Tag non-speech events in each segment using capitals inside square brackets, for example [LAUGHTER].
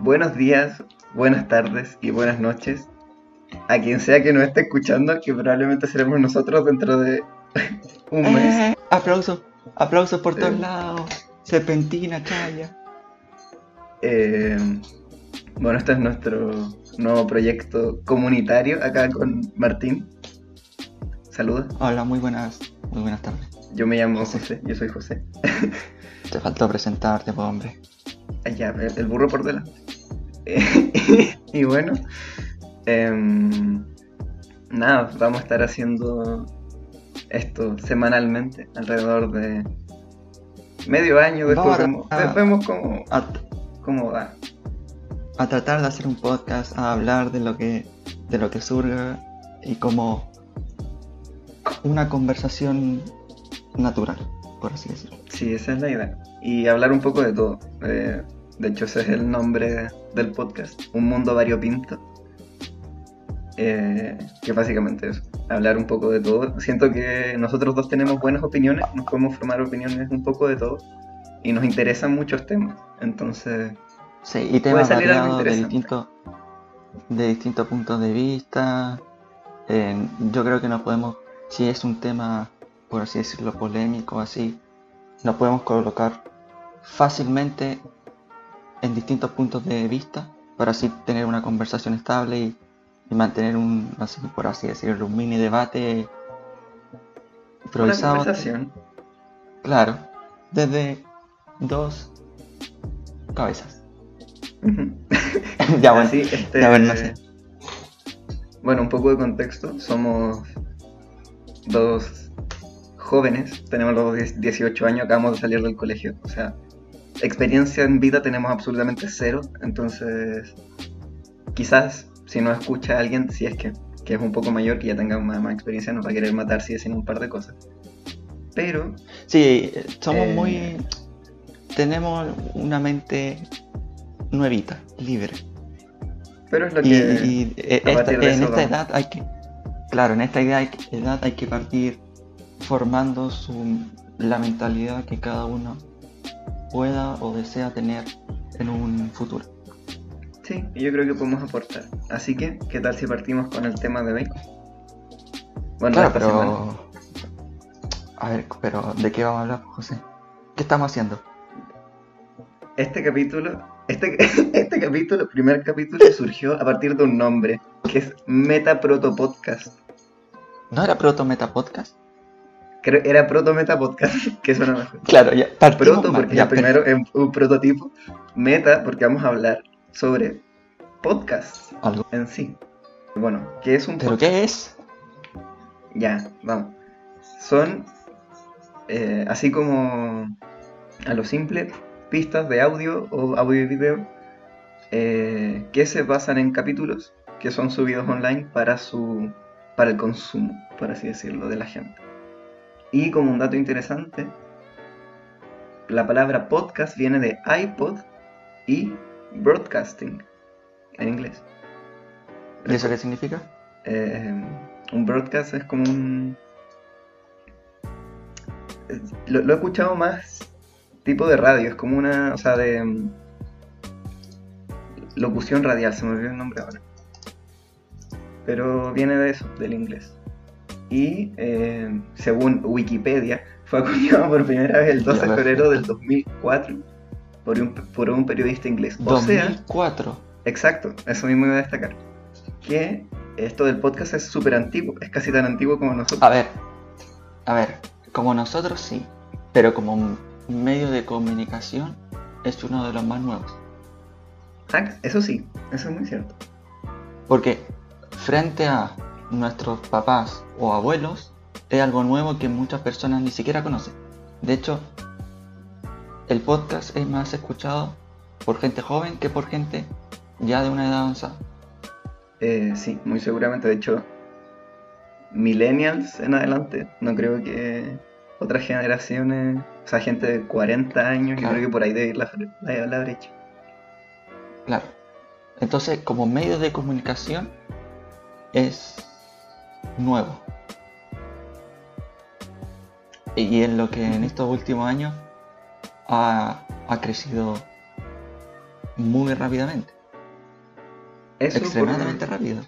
buenos días, buenas tardes y buenas noches a quien sea que nos esté escuchando, que probablemente seremos nosotros dentro de [LAUGHS] un mes. Eh, aplausos, aplausos por todos Eh. lados. Serpentina, chaya. Eh, bueno, este es nuestro nuevo proyecto comunitario acá con Martín. Saludos, Hola, muy buenas, muy buenas tardes. yo me llamo José, yo soy José. Te faltó presentarte, pues, hombre. Allá, el, el burro por delante. [LAUGHS] Y bueno, em, nada, vamos a estar haciendo esto semanalmente, alrededor de medio año. Después vemos, vemos cómo, A, cómo va. a tratar de hacer un podcast, a hablar de lo que, de lo que surga y como una conversación natural, por así decirlo. Sí, esa es la idea. Y hablar un poco de todo. Eh, de hecho, ese es el nombre del podcast. Un mundo variopinto. Eh, que básicamente es hablar un poco de todo. Siento que nosotros dos tenemos buenas opiniones, nos podemos formar opiniones un poco de todo. Y nos interesan muchos temas. Entonces, Sí, y temas salir algo de distintos, de distintos puntos de vista. Eh, yo creo que nos podemos, si es un tema, por así decirlo, polémico, así, nos podemos colocar fácilmente en distintos puntos de vista para así tener una conversación estable y, y mantener un, así, por así decirlo, un mini debate una improvisado. conversación. Claro, desde dos cabezas. [LAUGHS] Ya bueno, Así, este, ya bueno, no sé. Bueno, un poco de contexto. Somos dos jóvenes, tenemos los 10 18 años, acabamos de salir del colegio. O sea, experiencia en vida tenemos absolutamente cero. Entonces, quizás si nos escucha alguien, si es que, que es un poco mayor, que ya tenga más, más experiencia, nos va a querer matar si decimos un par de cosas. Pero, Sí, somos Eh, muy... Tenemos una mente nuevita, libre. pero es lo que... y, eh, a esta- en esta vamos. edad hay que... Claro, en esta edad hay, que- edad hay que partir formando su, la mentalidad que cada uno pueda o desea tener en un futuro. Sí, yo creo que podemos aportar. Así que, ¿qué tal si partimos con el tema de hoy? Bueno, claro, semana. pero... A ver, pero ¿de qué vamos a hablar, José? ¿Qué estamos haciendo? Este capítulo, este, [LAUGHS] este capítulo, primer capítulo, surgió a partir de un nombre, que es Meta Proto Podcast. ¿No era Proto Meta Podcast? Creo, era Proto Meta Podcast, [LAUGHS] que suena mejor. Claro, ya Proto, porque ya, primero es un prototipo. Meta, porque vamos a hablar sobre podcast algo. en sí. Bueno, ¿qué es un ¿Pero qué es? Ya, vamos. Son, eh, así como a lo simple, pistas de audio o audio y video eh, que se basan en capítulos que son subidos online para su para el consumo, por así decirlo, de la gente. Y como un dato interesante, la palabra podcast viene de iPod y broadcasting en inglés. ¿Y eso qué significa? Eh, un broadcast es como un... Lo, lo he escuchado más tipo de radio, es como una... O sea, de... mm, Locución radial, se me olvidó el nombre ahora. Pero viene de eso, del inglés. Y eh, según Wikipedia, fue acuñado por primera vez el 12 de febrero del 2004 por un, por un periodista inglés. O sea, 2004. Exacto, eso mismo iba a destacar. Que esto del podcast es súper antiguo, es casi tan antiguo como nosotros. A ver, a ver, como nosotros sí, pero como un medio de comunicación es uno de los más nuevos. Ah, eso sí, eso es muy cierto. Porque frente a nuestros papás o abuelos es algo nuevo que muchas personas ni siquiera conocen. De hecho, el podcast es más escuchado por gente joven que por gente ya de una edad avanzada. Eh, sí, muy seguramente. De hecho, millennials en adelante, no creo que otras generaciones, o sea, gente de 40 años, yo creo que por ahí debe ir la, la, la brecha. Claro. Entonces, como medio de comunicación, es nuevo. Y en lo que en estos últimos años ha, ha crecido muy rápidamente. Eso por- extremadamente rápido.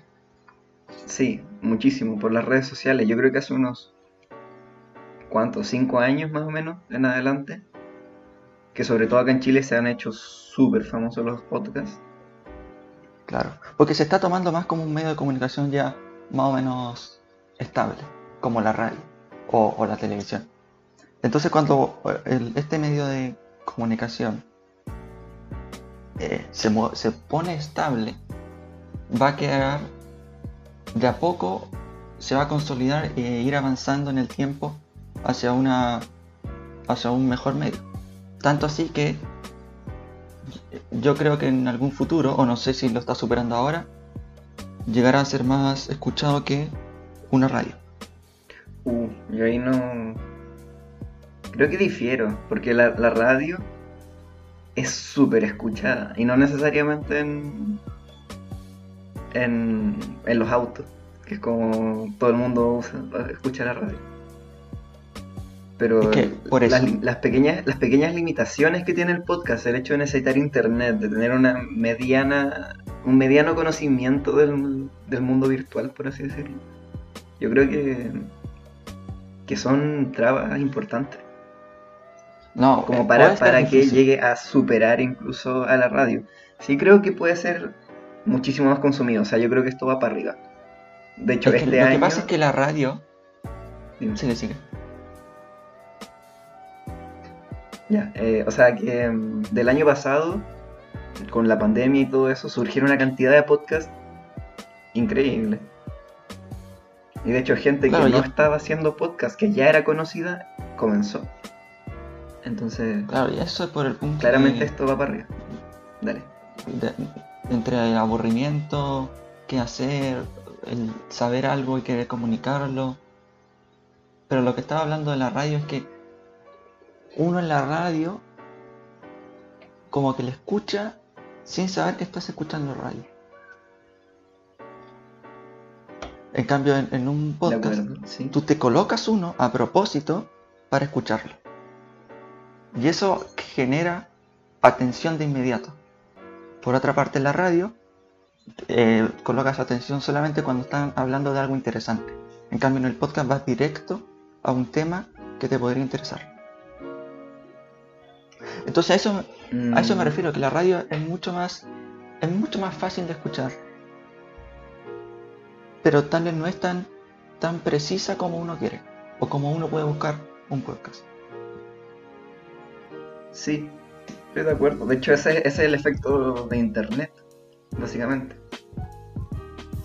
Sí, muchísimo, por las redes sociales. Yo creo que hace unos, ¿cuántos? Cinco años más o menos en adelante. Que sobre todo acá en Chile se han hecho súper famosos los podcasts. Claro, porque se está tomando más como un medio de comunicación ya más o menos estable, como la radio o, o la televisión. Entonces cuando eh, este medio de comunicación eh, se, se pone estable, va a quedar de a poco, se va a consolidar e ir avanzando en el tiempo hacia una hacia un mejor medio. Tanto así que yo creo que en algún futuro, o no sé si lo está superando ahora, llegará a ser más escuchado que una radio. Uh, yo ahí no. Creo que difiero, porque la, la radio es súper escuchada y no necesariamente en, en, en los autos, que es como todo el mundo usa, escucha la radio. Pero Es que, por eso- las pequeñas, las pequeñas limitaciones que tiene el podcast, el hecho de necesitar internet, de tener una mediana, un mediano conocimiento del, del mundo virtual, por así decirlo, yo creo que, que son trabas importantes, No, como eh, para, para que llegue a superar incluso a la radio. Sí creo que puede ser muchísimo más consumido, o sea, yo creo que esto va para arriba. De hecho, Es que este lo año... que pasa es que la radio. Dime. Sigue, sigue. Ya, eh, o sea que mm, del año pasado, con la pandemia y todo eso, surgieron una cantidad de podcasts increíble. Y de hecho, gente Claro, que no estaba haciendo podcast, que ya era conocida, comenzó. Entonces, Claro, y eso es por el punto claramente de- esto va para arriba. Dale. de- entre aburrimiento, qué hacer, el saber algo y querer comunicarlo. Pero lo que estaba hablando de la radio es que uno en la radio como que le escucha sin saber que estás escuchando radio. En cambio, en, en un podcast, acuerdo, sí. tú te colocas uno a propósito para escucharlo. Y eso genera atención de inmediato. Por otra parte, en la radio, eh, colocas atención solamente cuando están hablando de algo interesante. En cambio, en el podcast vas directo a un tema que te podría interesar. Entonces a eso, a eso me Mm, refiero, que la radio es mucho más, es mucho más fácil de escuchar. Pero tal vez no es tan, tan precisa como uno quiere. O como uno puede buscar un podcast. Sí, estoy de acuerdo. De hecho, ese, ese es el efecto de internet, básicamente.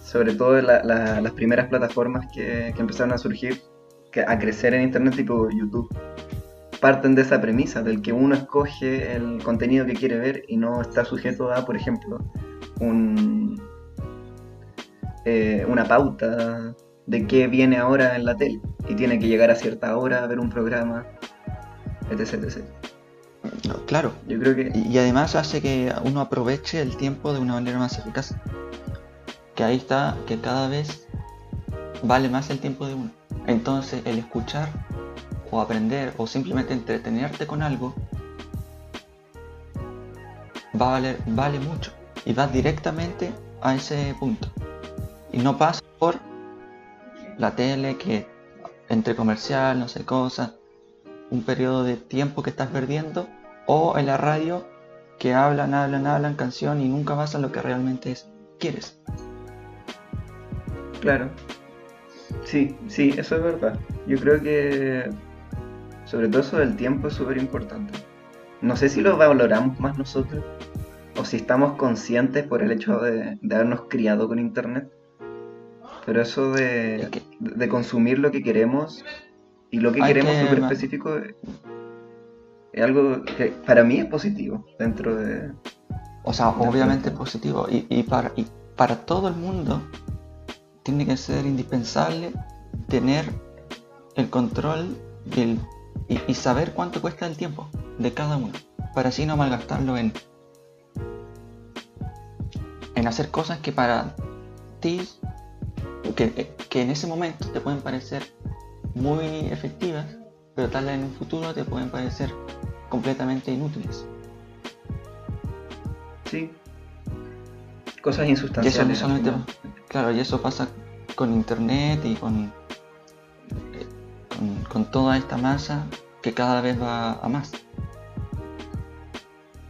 Sobre todo la- la- las primeras plataformas que, que empezaron a surgir, que, a crecer en internet, tipo YouTube, parten de esa premisa, del que uno escoge el contenido que quiere ver y no está sujeto a, por ejemplo, un, eh, una pauta de qué viene ahora en la tele y tiene que llegar a cierta hora a ver un programa, etc. etc. Claro. Yo creo que Y y además hace que uno aproveche el tiempo de una manera más eficaz. Que ahí está, que cada vez vale más el tiempo de uno. Entonces el escuchar o aprender o simplemente entretenerte con algo va a valer, vale mucho. Y vas directamente a ese punto. Y no pasa por la tele que entre comercial, no sé cosa, un periodo de tiempo que estás perdiendo, o en la radio que hablan, hablan, hablan canción y nunca vas a lo que realmente es, quieres. Claro. Sí, sí, eso es verdad. Yo creo que sobre todo eso del tiempo es súper importante. No sé si lo valoramos más nosotros o si estamos conscientes por el hecho de, de habernos criado con internet. Pero eso de, Es que- de consumir lo que queremos y lo que queremos que súper específico es, es algo que para mí es positivo dentro de... O sea, obviamente es positivo. Y, y para, y para todo el mundo tiene que ser indispensable tener el control y, el- y- y saber cuánto cuesta el tiempo de cada uno. Para así no malgastarlo en, en hacer cosas que para ti, que, que en ese momento te pueden parecer muy efectivas, pero tal vez en un futuro te pueden parecer completamente inútiles. Sí. Cosas Y eso insustanciales. no solamente, claro, y eso pasa con internet y con, con, toda esta masa que cada vez va a más.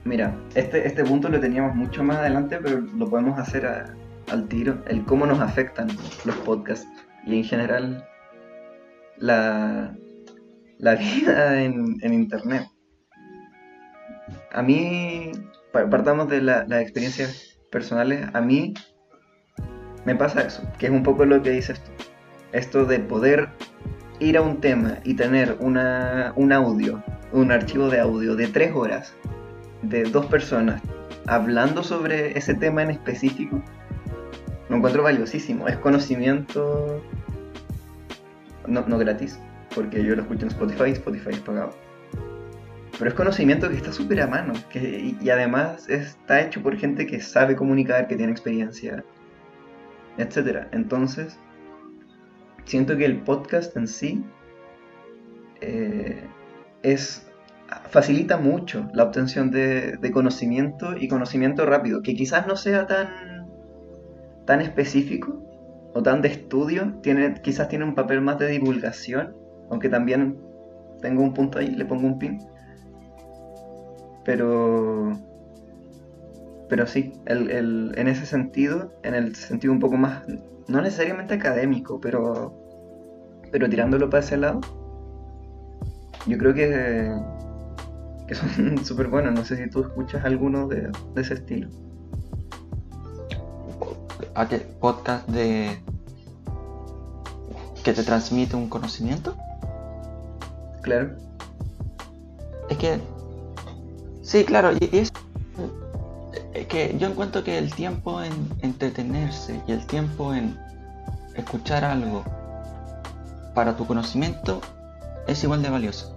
Mira, este, este punto lo teníamos mucho más adelante, pero lo podemos hacer al tiro. El cómo nos afectan los podcasts y en general la, la [LAUGHS] vida en, en internet. A mí, pa- partamos de la- las experiencias personales, a mí me pasa eso, que es un poco lo que dices tú. Esto de poder ir a un tema y tener una, un audio, un archivo de audio de tres horas de dos personas hablando sobre ese tema en específico, lo encuentro valiosísimo. Es conocimiento no, no gratis, porque yo lo escucho en Spotify, Spotify es pagado. Pero es conocimiento que está súper a mano, y, y además está hecho por gente que sabe comunicar, que tiene experiencia, etc. Entonces, siento que el podcast en sí eh, es facilita mucho la obtención de, de conocimiento y conocimiento rápido, que quizás no sea tan, tan específico o tan de estudio, tiene, quizás tiene un papel más de divulgación, aunque también tengo un punto ahí, le pongo un pin. Pero, pero sí, el, el- en ese sentido, en el sentido un poco más, no necesariamente académico, pero, pero tirándolo para ese lado, yo creo que, que son [LAUGHS] súper buenos. No sé si tú escuchas alguno de, de ese estilo. ¿A qué podcast de que te transmite un conocimiento? Claro. Es que sí, claro, y y es es que yo encuentro que el tiempo en entretenerse y el tiempo en escuchar algo para tu conocimiento es igual de valioso.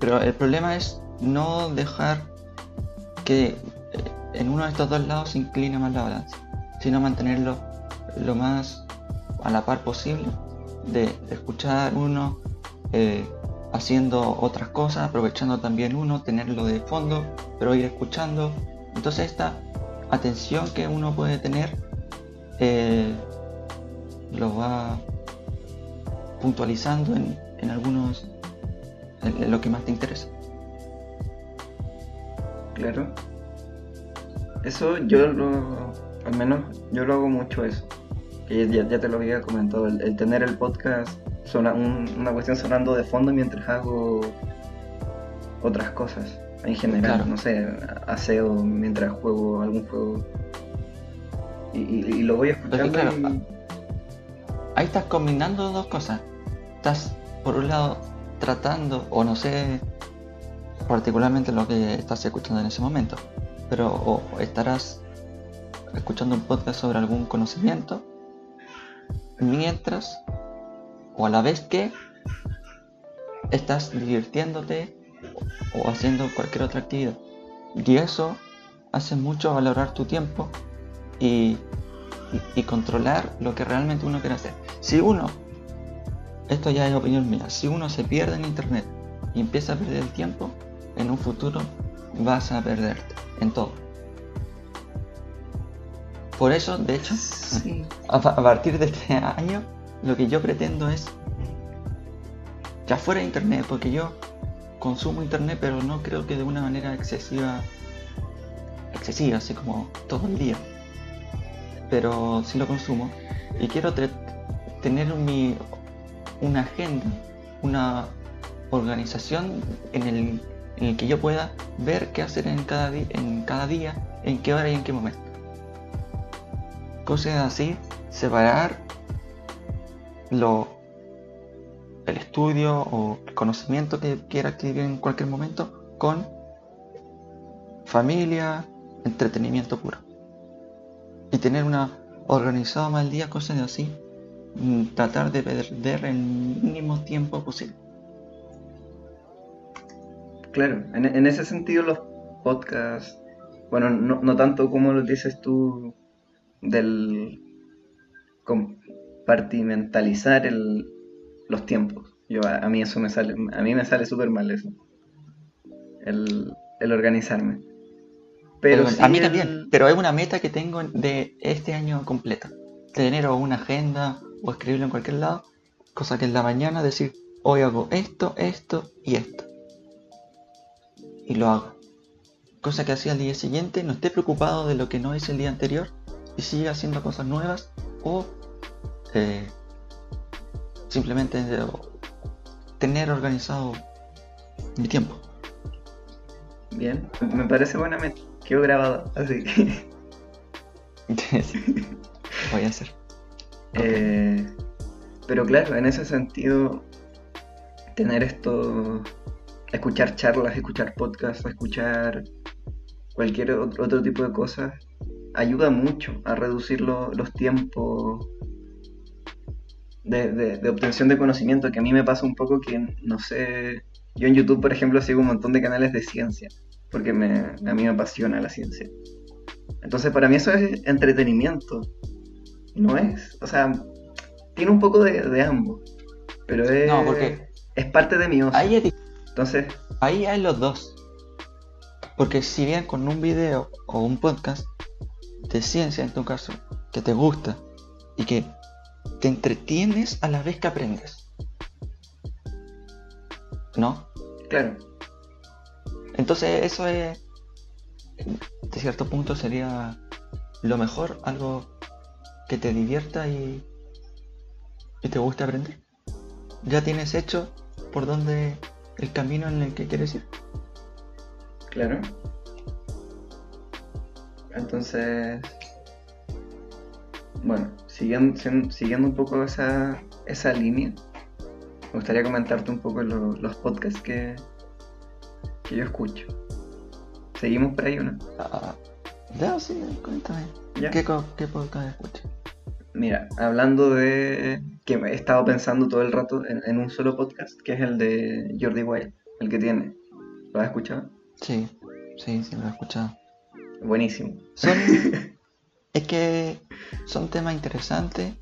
Pero el problema es no dejar que eh, en uno de estos dos lados se incline más la balanza, sino mantenerlo lo más a la par posible de, de escuchar uno eh, haciendo otras cosas, aprovechando también uno, tenerlo de fondo, pero ir escuchando. Entonces esta atención que uno puede tener eh, lo va puntualizando en, en algunos, en, lo que más te interesa. Claro. Eso yo lo, al menos yo lo hago mucho eso. Que ya, ya te lo había comentado, el tener el podcast, sona, un- una cuestión sonando de fondo mientras hago otras cosas. En general, Claro. no sé, aseo mientras juego algún juego. Y, y- y lo voy escuchando claro, y- Ahí estás combinando dos cosas. Estás, por un lado, tratando, o no sé particularmente lo que estás escuchando en ese momento, pero o estarás escuchando un podcast sobre algún conocimiento mientras o a la vez que estás divirtiéndote o haciendo cualquier otra actividad. Y eso hace mucho valorar tu tiempo y, y- y controlar lo que realmente uno quiere hacer. Si uno, esto ya es opinión mía, si uno se pierde en internet y empieza a perder el tiempo, en un futuro vas a perderte en todo. Por eso, de hecho, Sí. a, [LAUGHS] pa- a partir de este año, lo que yo pretendo es que afuera de internet, porque yo consumo internet, pero no creo que de una manera excesiva, excesiva, así como todo el día. Pero sí lo consumo y quiero tener mi, una agenda, una organización en el, en el que yo pueda ver qué hacer en cada, di- en cada día, en qué hora y en qué momento cosas así, separar lo, el estudio o el conocimiento que quiera adquirir en cualquier momento con familia, entretenimiento puro. Y tener una organizado más día, cosas así. mm, Tratar de perder el mínimo tiempo posible. Claro, en, en ese sentido los podcasts, bueno, no, no tanto como lo dices tú del compartimentalizar el, los tiempos. Yo a, a mí eso me sale, a mí me sale súper mal eso. El, el organizarme. Pero sí a mí el- también, pero es una meta que tengo de este año completo. Tener o una agenda o escribirlo en cualquier lado, cosa que en la mañana decir, hoy hago esto, esto y esto. Y lo hago. Cosa que así al día siguiente no esté preocupado de lo que no hice el día anterior y siga haciendo cosas nuevas o eh, simplemente tener organizado mi tiempo. Bien, me parece buena meta. Quedó grabado, así. [LAUGHS] Voy a hacer. Eh, pero claro, en ese sentido, tener esto, escuchar charlas, escuchar podcasts, escuchar cualquier otro, otro tipo de cosas, ayuda mucho a reducir lo- los tiempos de, de- de obtención de conocimiento, que a mí me pasa un poco que, no sé, yo en YouTube, por ejemplo, sigo un montón de canales de ciencia, porque me, a mí me apasiona la ciencia. Entonces, para mí eso es entretenimiento. No es, o sea, tiene un poco de, de ambos, pero es, No, porque es parte de mi ocio. ahí es Entonces, Ahí hay los dos. Porque si bien con un video o un podcast de ciencia en tu caso, que te gusta y que te entretienes a la vez que aprendes. ¿No? claro, Entonces eso es, de cierto punto sería lo mejor, algo que te divierta y, y te guste aprender. Ya tienes hecho por dónde el camino en el que quieres ir. claro. Entonces, bueno, siguiendo, siguiendo un poco esa, esa línea, me gustaría comentarte un poco lo- los podcasts que, que yo escucho. ¿Seguimos por ahí o no? Ah, ya, sí, cuéntame. ¿Ya? ¿Qué, qué podcast escuchas? Mira, hablando de que he estado pensando todo el rato en, en un solo podcast, que es el de Jordi Wild, el que tiene. ¿Lo has escuchado? Sí, sí, sí, lo he escuchado. Buenísimo. Son, [LAUGHS] es que son temas interesantes,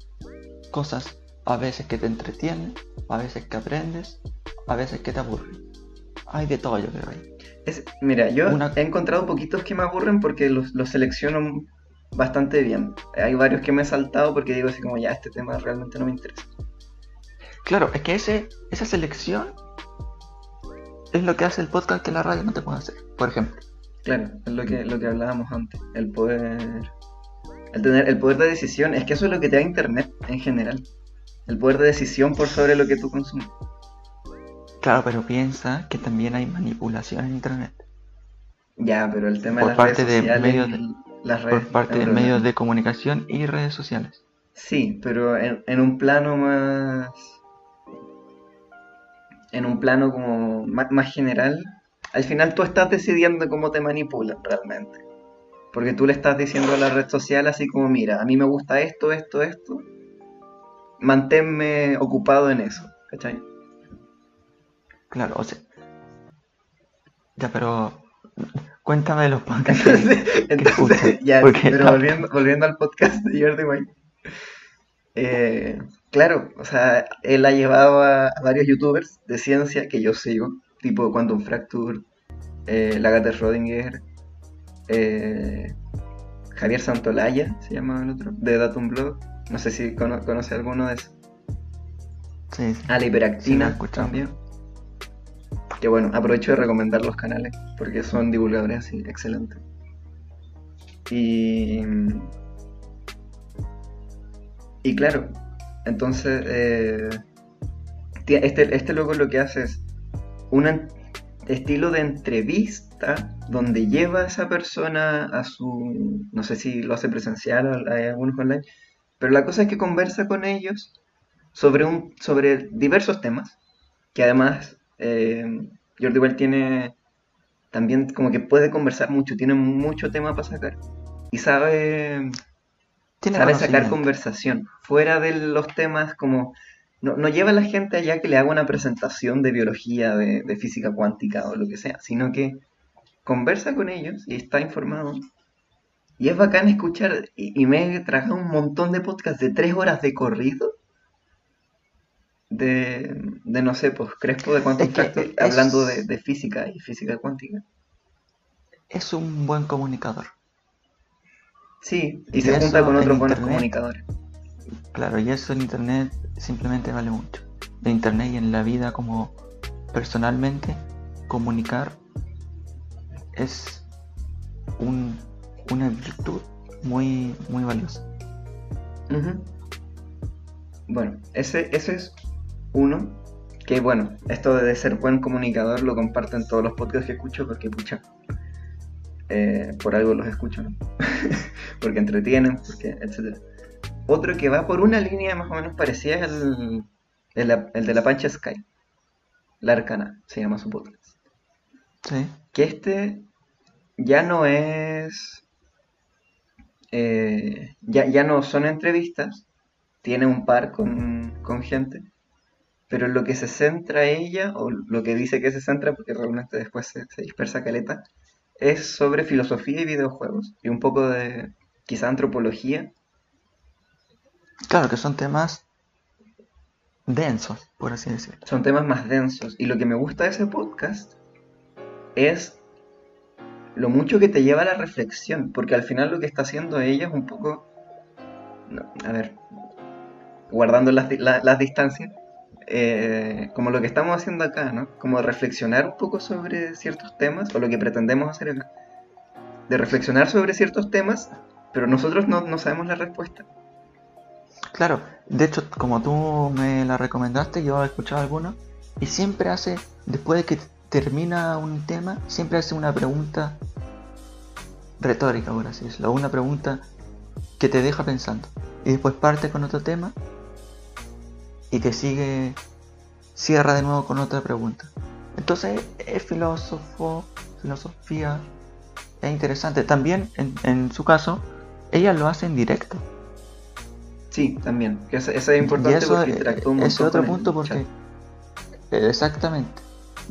cosas a veces que te entretienen, a veces que aprendes, a veces que te aburren. Hay de todo, yo creo ahí. Es, mira, yo Una- he encontrado poquitos que me aburren porque los, los selecciono bastante bien. Hay varios que me he saltado porque digo así como ya este tema realmente no me interesa. Claro, es que ese, esa selección es lo que hace el podcast que la radio no te puede hacer. Por ejemplo, Claro, es lo que, lo que hablábamos antes. El poder. El tener el poder de decisión. Es que eso es lo que te da internet en general. El poder de decisión por sobre lo que tú consumes. claro, pero piensa que también hay manipulación en internet. Ya, pero el tema Por de las parte redes de sociales. medios de- las redes, Por parte de medios de comunicación y redes sociales. Sí, pero en, en un plano más. En un plano como más, más general, al final tú estás decidiendo cómo te manipulan realmente. Porque tú le estás diciendo a la red social así como, mira, a mí me gusta esto, esto, esto. Manténme ocupado en eso, ¿cachai? Claro, o sea. Ya, pero. Cuéntame de los podcasts. Entonces, ya, Porque pero volviendo, volviendo al podcast de Jordi White. Eh, claro, o sea, él ha llevado a, varios youtubers de ciencia que yo sigo, tipo Quantum Fracture, eh, Lagarde Schrödinger, eh, Javier Santolaya, se llama el otro, de Datum Blog. No sé si cono- conoce alguno de esos. Sí, sí. Ah, la Sí, hiperactina escuchado. también. Que bueno, aprovecho de recomendar los canales porque son divulgadores así, excelentes. Y. Y claro, entonces. eh, este, este loco lo que hace es un en- estilo de entrevista donde lleva a esa persona a su. No sé si lo hace presencial o hay algunos online. Pero la cosa es que conversa con ellos sobre, un, sobre diversos temas, que además eh, Jordi Wild tiene también como que puede conversar mucho, tiene mucho tema para sacar y sabe, Tiene sabe sacar conversación fuera de los temas como... No, no lleva a la gente allá que le haga una presentación de biología, de, de física cuántica o lo que sea, sino que conversa con ellos y está informado. Y es bacán escuchar, y, y me he tragado un montón de podcasts de tres horas de corrido de, de no sé, pues Crespo de Quantum Es que, es- hablando de, de física y física cuántica. es un buen comunicador. Sí, y, Y se junta con otros buenos comunicadores. Claro, y eso en internet simplemente vale mucho. En internet y en la vida como personalmente, comunicar es un- una virtud muy, muy valiosa. Bueno, ese, ese es uno que, bueno, esto de ser buen comunicador lo comparto en todos los podcasts que escucho porque, pucha, eh, por algo los escucho, [LAUGHS] porque entretienen, porque, etc. Otro que va por una línea más o menos parecida es el, el, el de la Pancha Sky. La Arcana, se llama su podcast. Sí, Que este ya no es. eh, ya, ya no son entrevistas, tiene un par con, con gente, pero lo que se centra ella, o lo que dice que se centra, porque realmente después se, se dispersa caleta, es sobre filosofía y videojuegos, y un poco de quizá antropología. Claro que son temas densos, por así decirlo. Son temas más densos, y lo que me gusta de ese podcast es lo mucho que te lleva a la reflexión, porque al final lo que está haciendo ella es un poco, no, a ver, guardando las, las distancias, eh, como lo que estamos haciendo acá, ¿no? Como reflexionar un poco sobre ciertos temas, o lo que pretendemos hacer acá, de reflexionar sobre ciertos temas, pero nosotros no, no sabemos la respuesta. Claro, de hecho, como tú me la recomendaste, yo he escuchado algunos y siempre hace, después de que termina un tema, siempre hace una pregunta retórica, por así decirlo, una pregunta que te deja pensando. Y después parte con otro tema y te sigue, cierra de nuevo con otra pregunta. Entonces es filósofo, filosofía, es interesante. También en, en su caso, ella lo hace en directo. Sí, también, que eso, eso es importante eso, porque eh, interactúa un ese otro punto porque eh, exactamente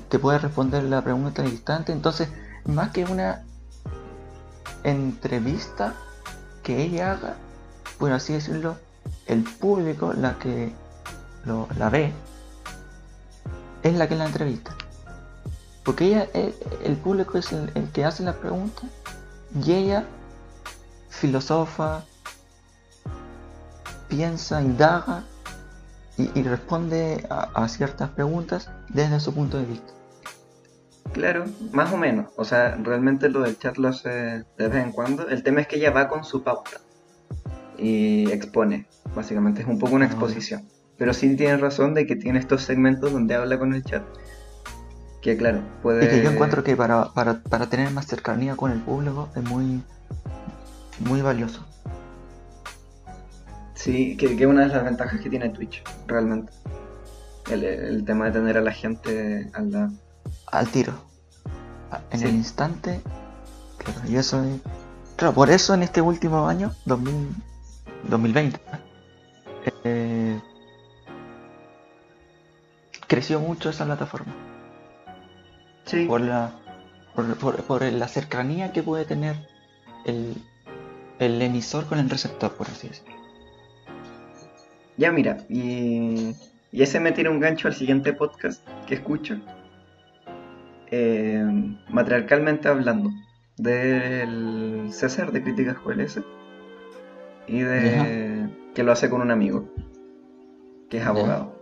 te puede responder la pregunta al instante. Entonces, más que una entrevista que ella haga, por así decirlo, el público, la que lo- la ve, es la que la entrevista. Porque ella, el, el público es el, el que hace la pregunta y ella filosofa, piensa, indaga y, y responde a, a ciertas preguntas desde su punto de vista. Claro, más o menos. O sea, realmente lo del chat lo hace de vez en cuando. El tema es que ella va con su pauta y expone. Básicamente es un poco una Ah. exposición. Pero sí tienes razón de que tiene estos segmentos donde habla con el chat. Que claro, puede... Y que yo encuentro que para, para, para tener más cercanía con el público es muy, muy valioso. Sí, que, que es una de las ventajas que tiene Twitch, realmente. El, el tema de tener a la gente al lado. Al tiro. A- En Sí. el instante. Claro, y eso es- Claro, por eso en este último año, 2000 2020, eh, creció mucho esa plataforma. Sí, por la por, por- por la cercanía que puede tener el, el emisor con el receptor, por así decirlo. Ya mira, y, y ese me tira un gancho al siguiente podcast que escucho. Eh, matriarcalmente hablando, del César de Críticas QLS y de que lo hace con un amigo que es abogado.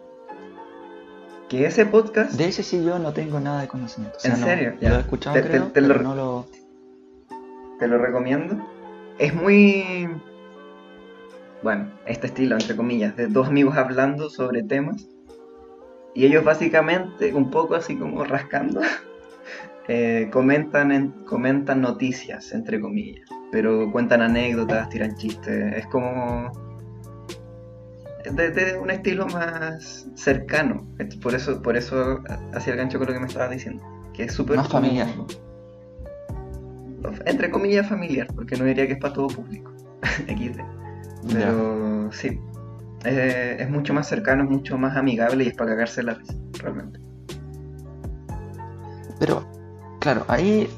Que ese podcast, De ese sí yo no tengo nada de conocimiento. O sea, ¿En no- serio? Lo Ya. he escuchado, Te- te- creo, te lo pero no lo... te lo recomiendo. Es muy, bueno, este estilo, entre comillas, de dos amigos hablando sobre temas. Y ellos básicamente, un poco así como rascando, [LAUGHS] eh, comentan, en- comentan noticias, entre comillas. Pero cuentan anécdotas, tiran chistes. Es como... De, de un estilo más cercano. Por eso, por eso hacía el gancho con lo que me estabas diciendo. Que es súper... Más familiar. entre comillas familiar, porque no diría que es para todo público. [LAUGHS] XD. Pero sí, es, es mucho más cercano, es mucho más amigable y es para cagarse la risa, realmente. Pero, claro, ahí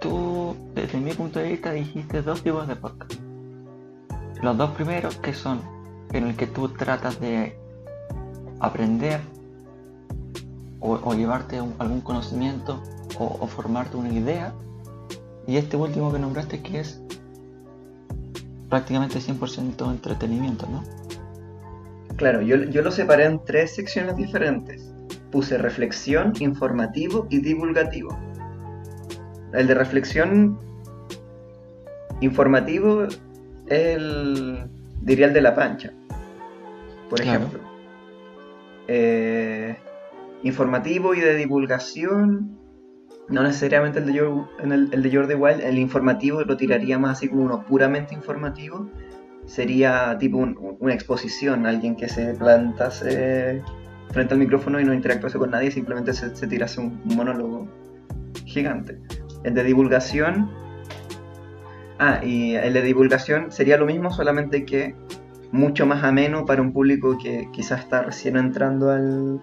tú, desde mi punto de vista, dijiste dos tipos de podcast. Los dos primeros que son en el que tú tratas de aprender o, o llevarte un- algún conocimiento o, o formarte una idea. Y este último que nombraste que es prácticamente 100% entretenimiento, ¿no? Claro, yo, yo lo separé en tres secciones diferentes. Puse reflexión, informativo y divulgativo. El de reflexión informativo es el, diría el de la pancha, por Claro. ejemplo. Eh, informativo y de divulgación, no necesariamente el de, en el, de Jordi Wild, el informativo lo tiraría más así como uno puramente informativo. Sería tipo un- una exposición, alguien que se plantase frente al micrófono y no interactuase con nadie, simplemente se, se tirase un, monólogo gigante. El de divulgación. Ah, y el de divulgación sería lo mismo, solamente que mucho más ameno para un público que quizás está recién entrando al,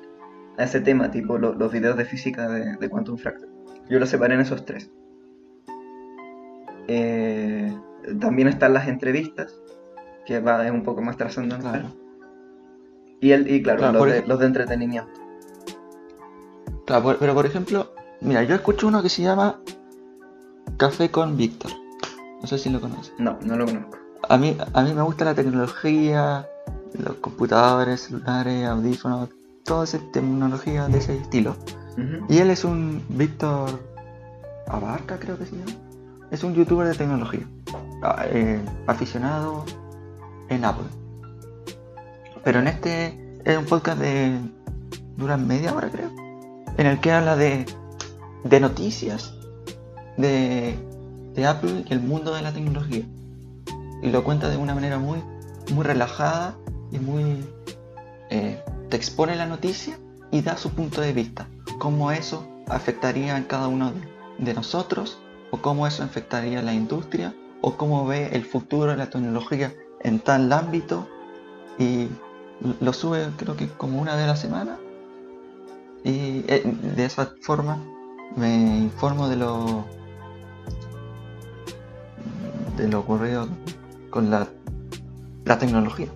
a ese tema, tipo lo- los videos de física de, de Quantum Fractal. Yo los separé en esos tres. Eh, también están las entrevistas, que va, es un poco más trascendental. Claro. Y, el, y claro, Claro, los, de, ejemplo- los de entretenimiento. Claro, por- pero por ejemplo, mira, yo escucho uno que se llama Café con Víctor. No sé si lo conoces. No, no lo conozco. A mí, a mí me gusta la tecnología, los computadores, celulares, audífonos, toda esa tecnología de ese estilo. Y él es un Víctor Abarca, creo que se llama. Es un youtuber de tecnología, ah, eh, aficionado en Apple. Pero en este es un podcast de. dura media hora, creo. En el que habla de, de noticias de, de Apple y el mundo de la tecnología. Y lo cuenta de una manera muy, muy relajada y muy. eh, te expone la noticia y da su punto de vista. Cómo eso afectaría a cada uno de, nosotros, o cómo eso afectaría a la industria, o cómo ve el futuro de la tecnología en tal ámbito. Y lo sube creo que como una vez a la semana. Y eh, de esa forma me informo de lo de lo ocurrido con la, la tecnología.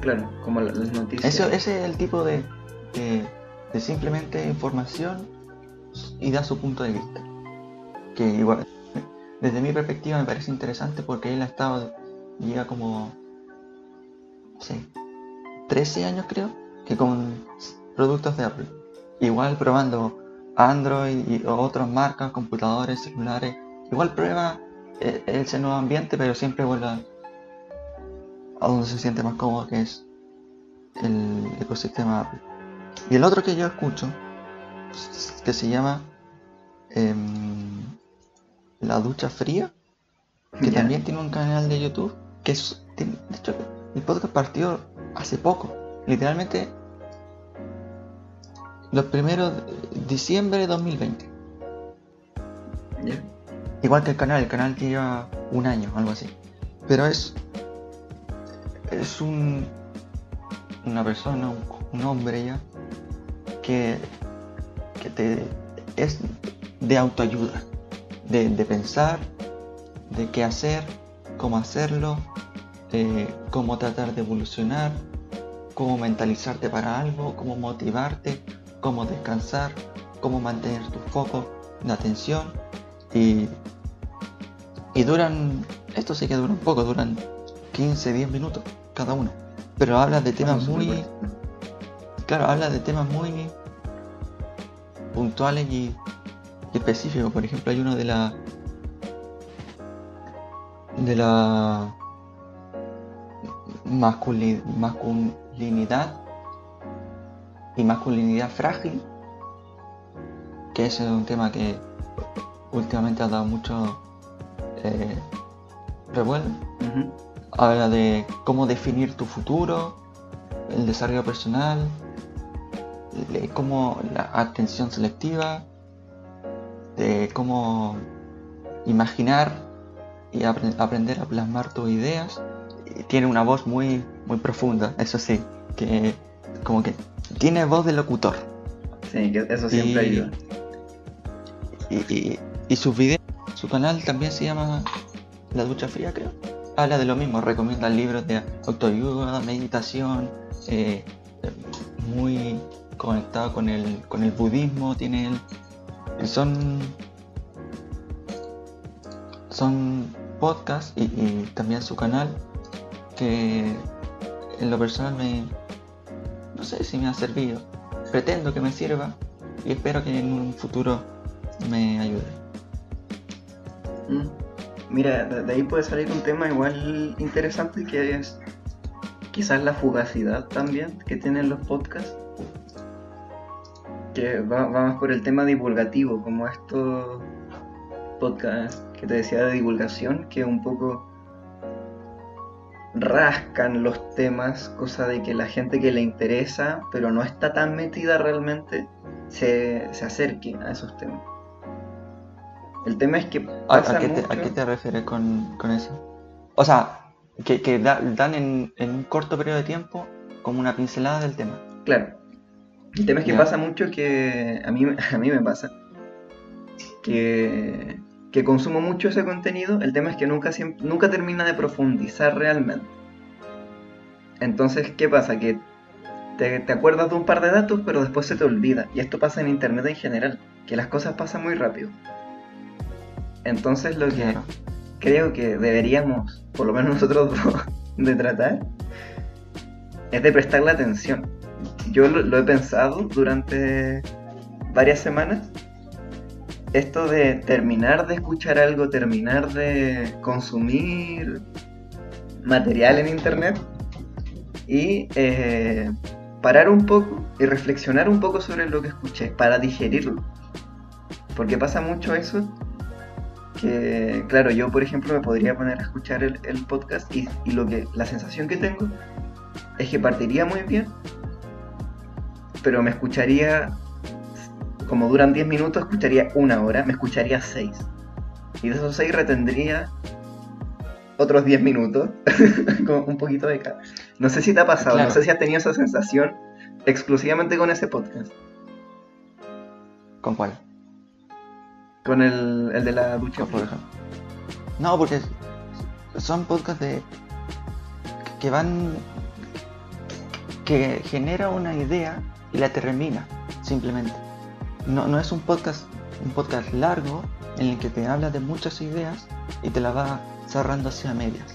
Claro, como la- las noticias. Eso, ese es el tipo de, de, de simplemente información y da su punto de vista. Que igual, desde mi perspectiva me parece interesante porque él ha estado, llega como, no sé, 13 años creo, que con productos de Apple. Igual probando Android y otras marcas, computadores, celulares. Igual prueba eh, ese nuevo ambiente, pero siempre vuelve a, donde se siente más cómodo, que es el ecosistema Apple. Y el otro que yo escucho, que se llama em, La Ducha Fría, que también tiene un canal de YouTube, que es, tiene- de hecho, el podcast partió hace poco, literalmente los primeros de diciembre de 2020. Ya. Igual que el canal, el canal lleva un año, algo así. Pero es. Es un. Una persona, un, hombre ya. Que. Que te. Es de autoayuda. De, de pensar. De qué hacer. Cómo hacerlo. eh, cómo tratar de evolucionar. Cómo mentalizarte para algo. Cómo motivarte. Cómo descansar. Cómo mantener tu foco de atención. Y y duran, esto sí que dura un poco, duran 15, 10 minutos cada uno. Pero habla de temas muy, claro, habla de temas muy puntuales y, y específicos. Por ejemplo, hay uno de la, de la masculi- masculinidad y masculinidad frágil, que ese es un tema que últimamente ha dado mucho eh, revuelo. Habla de cómo definir tu futuro, el desarrollo personal, de cómo la atención selectiva, de cómo imaginar y apre- aprender a plasmar tus ideas. Tiene una voz muy, muy profunda, eso sí, que como que tiene voz de locutor. Sí, que eso siempre Y- ayuda. Y, y, y sus videos, su canal también se llama La Ducha Fría, creo. Habla de lo mismo, recomienda libros de autoayuda, meditación, eh, muy conectado con el, con el budismo, tiene son son podcasts y, y también su canal que en lo personal me no sé si me ha servido pretendo que me sirva y espero que en un futuro me ayude Mm. Mira, de ahí puede salir un tema igual interesante que es quizás la fugacidad también que tienen los podcasts. Que va, va más por el tema divulgativo, como estos podcasts que te decía de divulgación, que un poco rascan los temas, cosa de que la gente que le interesa, pero no está tan metida realmente, se, se acerque a esos temas. El tema es que ¿A, pasa a qué, te, mucho... a qué te refieres con, con eso? O sea, que, que da- dan en, en un corto periodo de tiempo como una pincelada del tema. Claro. El tema es que Ya. pasa mucho que a mí, [LAUGHS] a mí me pasa que, que consumo mucho ese contenido. El tema es que nunca, siem- nunca termina de profundizar realmente. Entonces, ¿qué pasa? Que te, te acuerdas de un par de datos, pero después se te olvida. Y esto pasa en internet en general, que las cosas pasan muy rápido. Entonces, lo que creo que deberíamos, por lo menos nosotros [LAUGHS] dos, de tratar, es de prestarle atención. Yo lo, lo he pensado durante varias semanas. Esto de terminar de escuchar algo, terminar de consumir material en internet y eh, parar un poco y reflexionar un poco sobre lo que escuché para digerirlo. Porque pasa mucho eso que, claro, yo por ejemplo me podría poner a escuchar el, el podcast y, y lo que la sensación que tengo es que partiría muy bien, pero me escucharía, como duran 10 minutos, escucharía una hora, me escucharía 6. Y de esos 6 retendría otros 10 minutos, [LAUGHS] con un poquito de cada. No sé si te ha pasado, Claro. no sé si has tenido esa sensación exclusivamente con ese podcast, ¿Con cuál? Con el, el de la ducha. por ejemplo. No, porque son podcasts de que van que genera una idea y la termina simplemente. No, no es un podcast un podcast largo en el que te habla de muchas ideas y te la va cerrando hacia medias.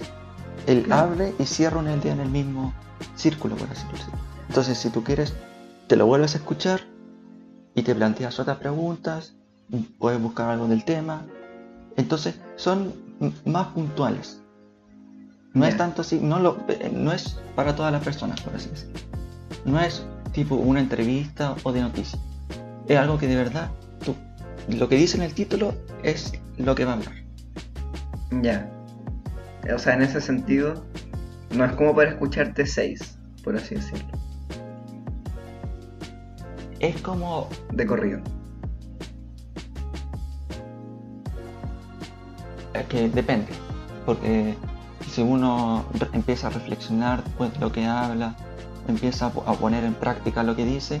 Él Claro. abre y cierra una idea en el mismo círculo, por así decirlo. Entonces, si tú quieres, te lo vuelves a escuchar y te planteas otras preguntas, puedes buscar algo del tema. Entonces, son más puntuales. No es tanto así, no, lo, eh, no es para todas las personas, por así decirlo. No es tipo una entrevista o de noticias. Es algo que de verdad, tú, lo que dice en el título es lo que va a hablar. Ya. O sea, en ese sentido, no es como para escucharte 6, por así decirlo, Es como, de corrido. Que depende, porque si uno empieza a reflexionar después de lo que habla, empieza a po- a poner en práctica lo que dice,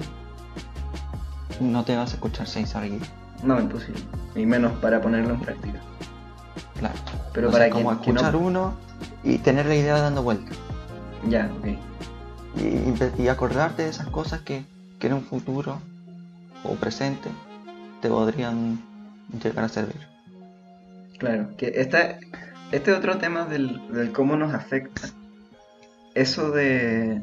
no te vas a escuchar seis seguidos. No, imposible. Y menos para ponerlo en práctica. Claro. Pero O para sea, como no- escuchar uno y tener la idea dando vueltas. Ya, ok. Y, y- y acordarte de esas cosas que, que en un futuro o presente te podrían llegar a servir. Claro. Que esta, este otro tema del, del cómo nos afecta. Eso de,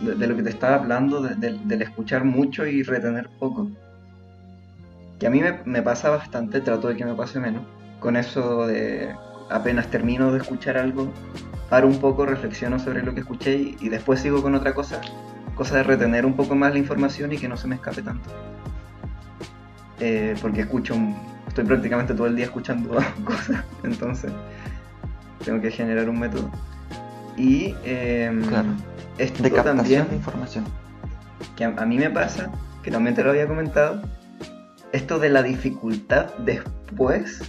de, lo que te estaba hablando, de- del- escuchar mucho y retener poco. Que a mí me, me pasa bastante, trato de que me pase menos. Con eso de apenas termino de escuchar algo, paro un poco, reflexiono sobre lo que escuché y, y después sigo con otra cosa. Cosa de retener un poco más la información y que no se me escape tanto. Eh, porque escucho, un- estoy prácticamente todo el día escuchando [LAUGHS] cosas, entonces tengo que generar un método. Y em, Claro. esto De captación también de información. que a, a mí me pasa, que también te lo había comentado, esto de la dificultad después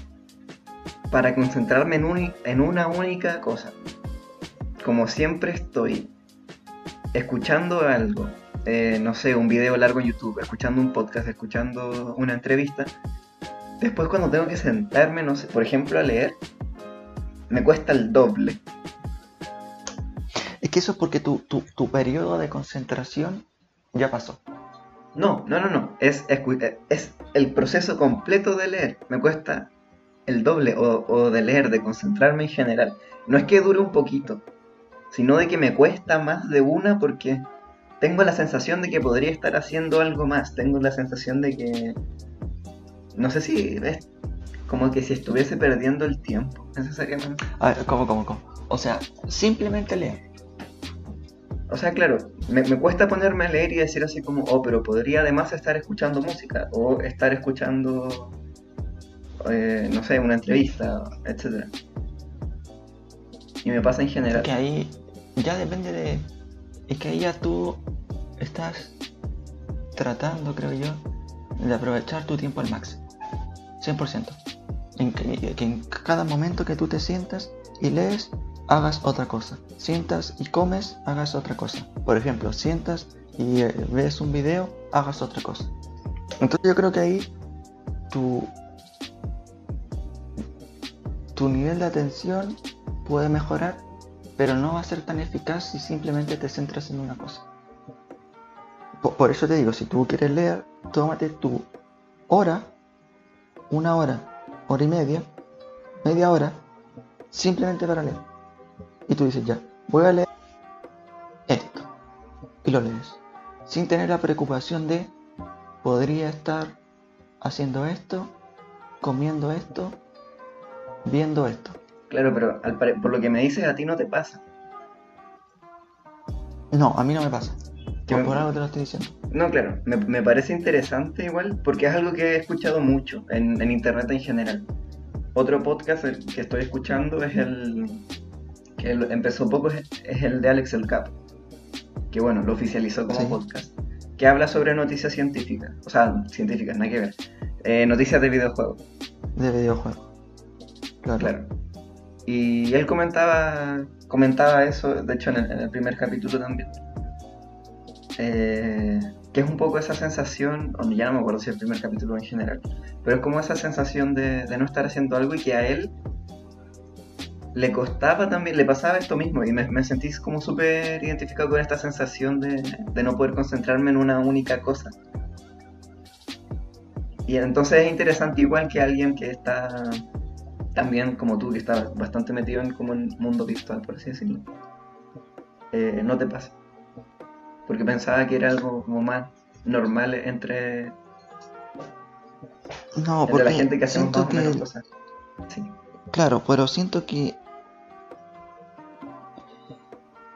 para concentrarme en, uni- en una única cosa. Como siempre estoy escuchando algo, eh, no sé, un video largo en YouTube, escuchando un podcast, escuchando una entrevista, después cuando tengo que sentarme, no sé, por ejemplo, a leer, me cuesta el doble. Es que eso es porque tu, tu, tu periodo de concentración ya pasó. No, no, no, no. Es, eh, es el proceso completo de leer. Me cuesta el doble o, o de leer, de concentrarme en general. No es que dure un poquito, sino de que me cuesta más de una porque tengo la sensación de que podría estar haciendo algo más. Tengo la sensación de que... No sé si es como que si estuviese perdiendo el tiempo, necesariamente. A ver, ¿cómo, cómo, cómo? O sea, simplemente leer. O sea, claro, me, me cuesta ponerme a leer y decir así como, oh, pero podría además estar escuchando música o estar escuchando, eh, no sé, una entrevista, etc. Y me pasa en general. Que ahí ya depende de. Es que ahí ya tú estás tratando, creo yo, de aprovechar tu tiempo al máximo. 100%. En que, en cada momento que tú te sientas y lees, hagas otra cosa. Sientas y comes, hagas otra cosa. Por ejemplo, sientas y eh, ves un video, hagas otra cosa. Entonces yo creo que ahí tu, tu nivel de atención puede mejorar, pero no va a ser tan eficaz si simplemente te centras en una cosa. Por eso te digo, si tú quieres leer, tómate tu hora, una hora, hora y media, media hora, simplemente para leer. Y tú dices, ya, voy a leer esto. Y lo lees. Sin tener la preocupación de, podría estar haciendo esto, comiendo esto, viendo esto. Claro, pero al por lo que me dices, a ti no te pasa. No, a mí no me pasa. Que Por, algo te lo estoy diciendo. No, claro, me, me parece interesante igual, porque es algo que he escuchado mucho en, en internet en general. Otro podcast que estoy escuchando es el que empezó poco, es, es el de Alex el Cap, que bueno, lo oficializó como Sí. podcast, que habla sobre noticias científicas, o sea, científicas, nada que ver, Eh, noticias de videojuegos, De videojuego. Claro. claro. Y él comentaba, comentaba eso, de hecho en el, en el primer capítulo también, eh, que es un poco esa sensación, o ya no me acuerdo si el primer capítulo en general, pero es como esa sensación de, no estar haciendo algo y que a él le costaba también, le pasaba esto mismo y me, me sentí como súper identificado con esta sensación de, no poder concentrarme en una única cosa. Y entonces es interesante igual que alguien que está también como tú, que está bastante metido en como en mundo virtual, por así decirlo, eh, no te pasa. Porque pensaba que era algo como más normal entre, No, entre porque la gente que siento más o menos que cosas. Sí, Claro, pero siento que.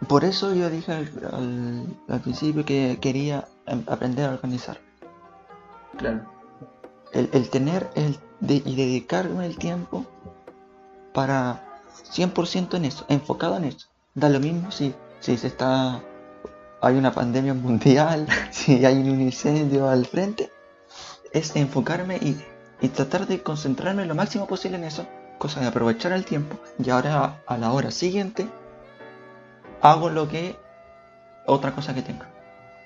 Por eso yo dije al, al- al principio que quería em- aprender a organizar. claro. El, el tener el de- y dedicarme el tiempo para 100% en eso, enfocado en eso. Da lo mismo si, si se está. Hay una pandemia mundial, [LAUGHS] si hay un incendio al frente. Es enfocarme y, y tratar de concentrarme lo máximo posible en eso, cosa de aprovechar el tiempo. Y ahora a la hora siguiente hago lo que otra cosa que tenga.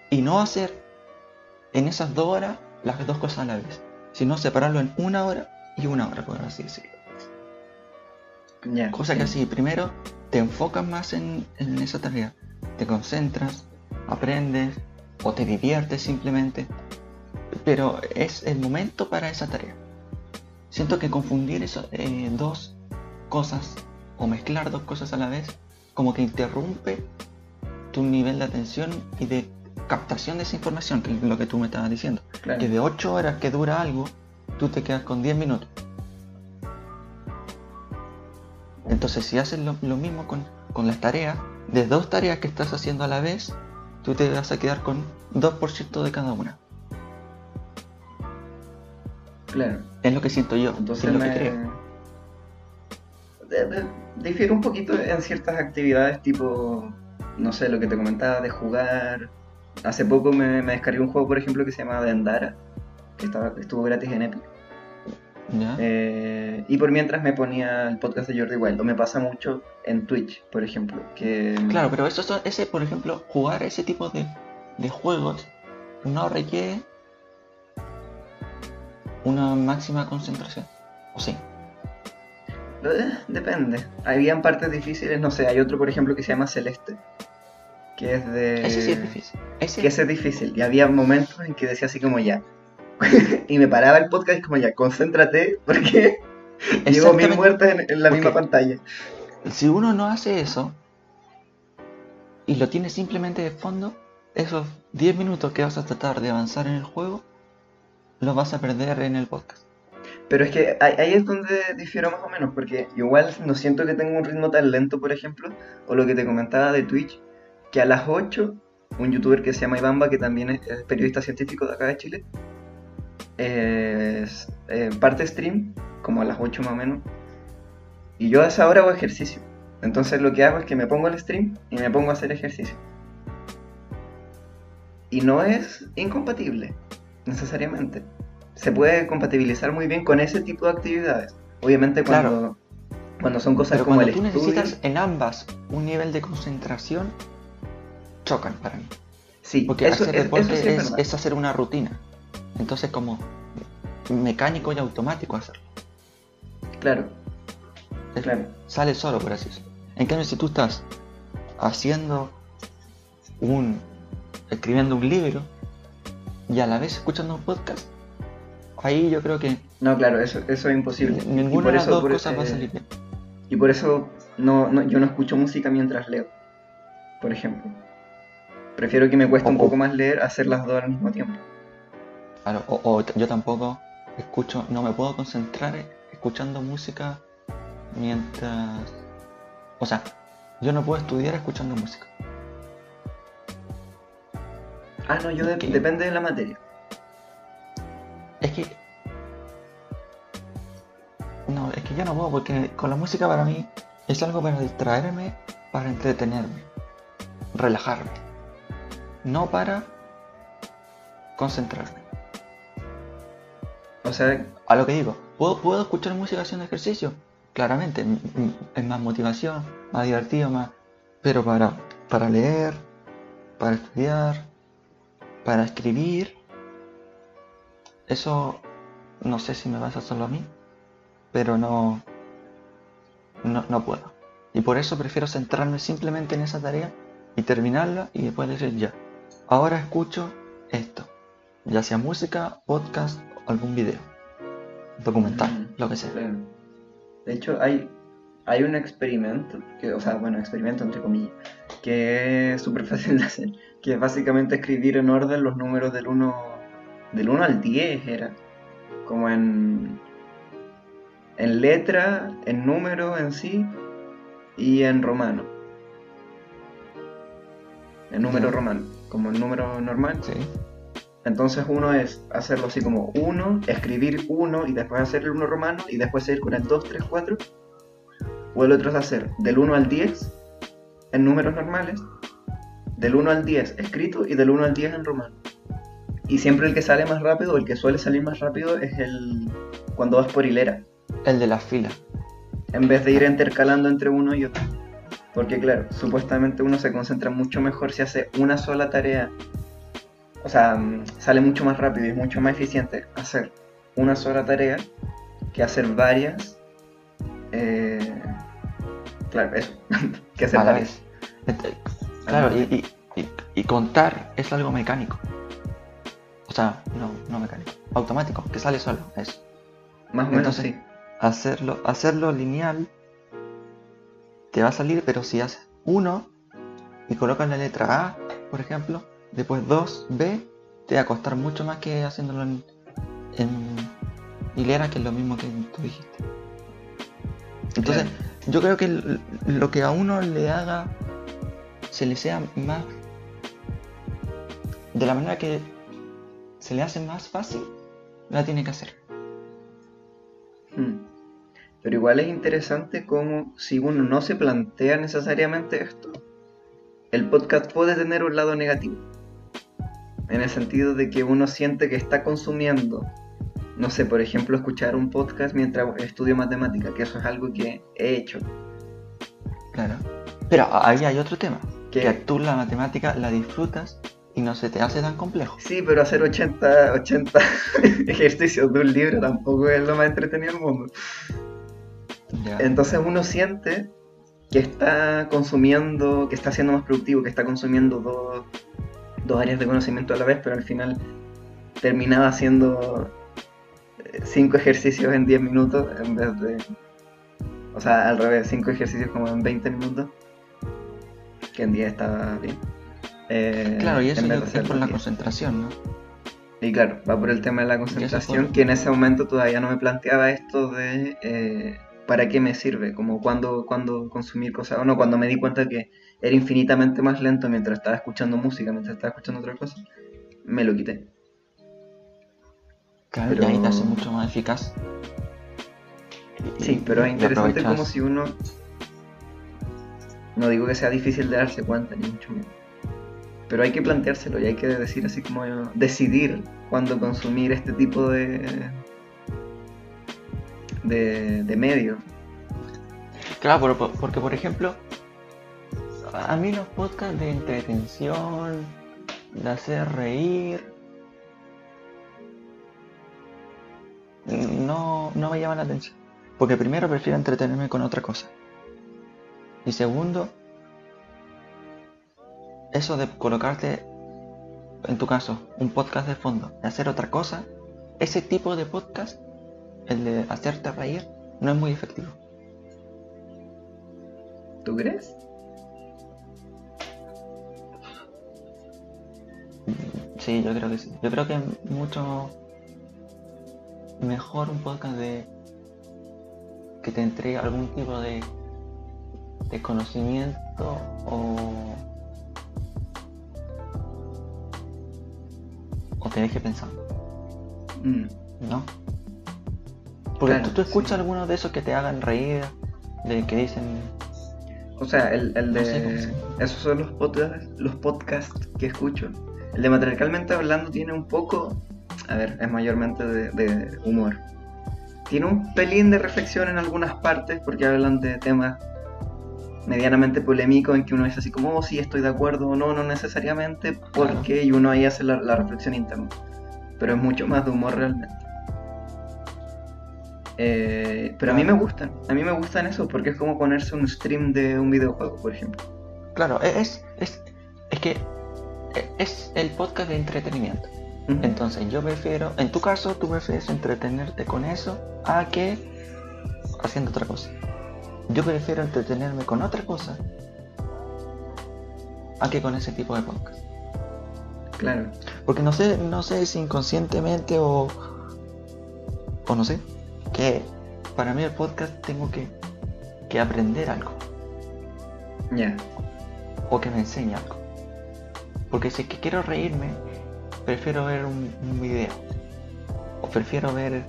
Y no hacer en esas dos horas las dos cosas a la vez, sino separarlo en una hora y una hora, por así decirlo. Cosa que sí. así, primero te enfocas más en, en esa tarea, te concentras, aprendes o te diviertes simplemente, pero es el momento para esa tarea. Siento que confundir eso, eh, dos cosas o mezclar dos cosas a la vez como que interrumpe tu nivel de atención y de captación de esa información, que es lo que tú me estabas diciendo. Claro. Que de 8 horas que dura algo, tú te quedas con 10 minutos. Entonces, si haces lo, lo mismo con, con las tareas, de dos tareas que estás haciendo a la vez, tú te vas a quedar con 2% de cada una. Claro. Es lo que siento yo, Entonces es lo me... que creo. de- de- difiere un poquito en ciertas actividades tipo, no sé, lo que te comentaba de jugar. Hace poco me, me descargué un juego, por ejemplo, que se llama Dendara, que estaba, estuvo gratis en Epic. Eh, y por mientras me ponía el podcast de Jordi Wild. O me pasa mucho en Twitch, por ejemplo. Que, Claro, pero eso, eso- ese, por ejemplo, jugar ese tipo de, de juegos no requiere una máxima concentración. ¿O sí? Eh, depende. Habían partes difíciles, no sé. Hay otro, por ejemplo, que se llama Celeste. que es de... Ese sí es difícil. Ese Que ese es difícil. Y había momentos en que decía así como ya. [LAUGHS] y me paraba el podcast y como ya, concéntrate porque [LAUGHS] llevo mil muertes en, en la misma pantalla. Si uno no hace eso y lo tiene simplemente de fondo, esos 10 minutos que vas a tratar de avanzar en el juego, los vas a perder en el podcast. Pero es que ahí, es donde difiero más o menos, porque igual no siento que tenga un ritmo tan lento, por ejemplo, o lo que te comentaba de Twitch, que a las 8, un youtuber que se llama Ibamba, que también es periodista científico de acá de Chile, eh, parte stream, como a las 8 más o menos, y yo a esa hora hago ejercicio. Entonces lo que hago es que me pongo el stream y me pongo a hacer ejercicio. Y no es incompatible, necesariamente. Se puede compatibilizar muy bien con ese tipo de actividades. Obviamente cuando, Claro. cuando son cosas Pero como cuando el tú estudio. necesitas en ambas un nivel de concentración, chocan para mí. Sí, Porque eso, hacer es- deporte eso sí es es, verdad. es hacer una rutina. Entonces como mecánico y automático hacerlo. Claro, Es- claro. Sale solo, por así decirlo. En cambio, si tú estás haciendo un. escribiendo un libro y a la vez escuchando un podcast, ahí yo creo que No, claro, eso, eso es imposible. Y ninguna por de las eso- dos por- cosas va a eh, salir bien. Y por eso no, no- yo no escucho música mientras leo, por ejemplo. Prefiero que me cueste un O- poco más leer, hacer las dos al mismo tiempo. Claro, o, yo tampoco escucho, no me puedo concentrar escuchando música mientras. O sea, yo no puedo estudiar escuchando música. Ah, no, yo de- depende de la materia. Es que. No, es que yo no puedo porque con la música para mí es algo para distraerme, para entretenerme, relajarme. No para concentrarme. O sea, A lo que digo, ¿puedo, ¿puedo escuchar música haciendo ejercicio? Claramente, es más motivación, más divertido, más... Pero para, para leer, para estudiar, para escribir, eso no sé si me pasa solo a mí, pero no, no, no puedo. Y por eso prefiero centrarme simplemente en esa tarea y terminarla y después decir ya, ahora escucho esto, ya sea música, podcast algún video, documental, Mm, lo que sea. claro. De hecho, hay, hay un experimento, que, o sea, bueno, experimento entre comillas, que es súper [LAUGHS] fácil de hacer, que es básicamente escribir en orden los números del 1, del 1 al 10, era, como en, en letra, en número en sí y en romano. En número romano, como en número normal. Sí. Entonces uno es hacerlo así como 1, escribir 1 y después hacer el 1 romano y después seguir con el 2, 3, 4. O el otro es hacer del 1 al 10 en números normales, del 1 al 10 escrito y del 1 al 10 en romano. Y siempre el que sale más rápido, el que suele salir más rápido es el cuando vas por hilera, El de las filas. en vez de ir intercalando entre uno y otro. Porque claro, supuestamente uno se concentra mucho mejor si hace una sola tarea. O sea, mm, sale mucho más rápido y es mucho más eficiente hacer una sola tarea que hacer varias. eh, claro, eso. [LAUGHS] que hacer a la varias. vez. Ent- Claro, y, y- y- y contar es algo mecánico. O sea, no, no mecánico. Automático, que sale solo. Eso. Más o menos Entonces, sí. hacerlo, hacerlo lineal te va a salir, pero si haces uno y colocas la letra A, por ejemplo, después 2, B, te va a costar mucho más que haciéndolo en, en hilera, que es lo mismo que tú dijiste. Entonces, yo creo que lo que a uno le haga, se le sea más, de la manera que se le hace más fácil, la tiene que hacer. Mm. Pero igual es interesante como si uno no se plantea necesariamente esto, el podcast puede tener un lado negativo. En el sentido de que uno siente que está consumiendo, no sé, por ejemplo, escuchar un podcast mientras estudio matemática, que eso es algo que he hecho. Claro. Pero ahí hay otro tema. Que- Que tú la matemática la disfrutas y no se te hace tan complejo. Sí, pero hacer 80, 80 [LAUGHS] ejercicios de un libro tampoco es lo más entretenido del mundo. Ya. Entonces uno siente que está consumiendo, que está siendo más productivo, que está consumiendo dos, dos áreas de conocimiento a la vez, pero al final terminaba haciendo eh, cinco ejercicios en 10 minutos en vez de. O sea, al revés, cinco ejercicios como en 20 minutos. Que en 10 estaba bien. Eh, Claro, y eso es por la en 10. concentración, ¿no? Y claro, va por el tema de la concentración, por- que en ese momento todavía no me planteaba esto de eh, para qué me sirve, como cuando, cuando consumir cosas, o no, cuando me di cuenta que era infinitamente más lento mientras estaba escuchando música, mientras estaba escuchando otra cosa, me lo quité. Claro, Pero- y ahí te hace mucho más eficaz. Sí, pero es interesante como si uno... No digo que sea difícil de darse cuenta, ni mucho menos. Pero hay que planteárselo y hay que decir así como decidir cuándo consumir este tipo de... de, de medios. Claro, por- por- porque por ejemplo, a mí los podcasts de entretención, de hacer reír, no, no me llaman la atención. Porque primero prefiero entretenerme con otra cosa. Y segundo, eso de colocarte, en tu caso, un podcast de fondo, de hacer otra cosa, ese tipo de podcast, el de hacerte reír, no es muy efectivo. ¿Tú crees? Sí, yo creo que sí. Yo creo que es mucho mejor un podcast de que te entregue algún tipo de, de conocimiento o o te deje pensando, Mm. ¿no? Porque Claro, tú, tú escuchas sí. algunos de esos que te hagan reír, de que dicen O sea, el, el No de... sé. Esos son los podcasts, los podcasts que escucho. El de Matriarcalmente Hablando tiene un poco... A ver, es mayormente de, de humor. Tiene un pelín de reflexión en algunas partes porque hablan de temas medianamente polémicos en que uno dice así como, oh, sí, estoy de acuerdo o no, no necesariamente, porque y uno ahí hace la, la reflexión interna. Pero es mucho más de humor realmente. Eh, pero a mí me gustan, a mí me gustan eso porque es como ponerse un stream de un videojuego, por ejemplo. Claro, e- es, es, es que es el podcast de entretenimiento. Entonces yo prefiero, en tu caso, tú prefieres entretenerte con eso a que haciendo otra cosa. Yo prefiero entretenerme con otra cosa a que con ese tipo de podcast. Claro. Porque no sé, no sé si inconscientemente o, o no sé, que para mí el podcast tengo que, que aprender algo Ya. o que me enseñe algo. Porque si es que quiero reírme, prefiero ver un, video. O prefiero ver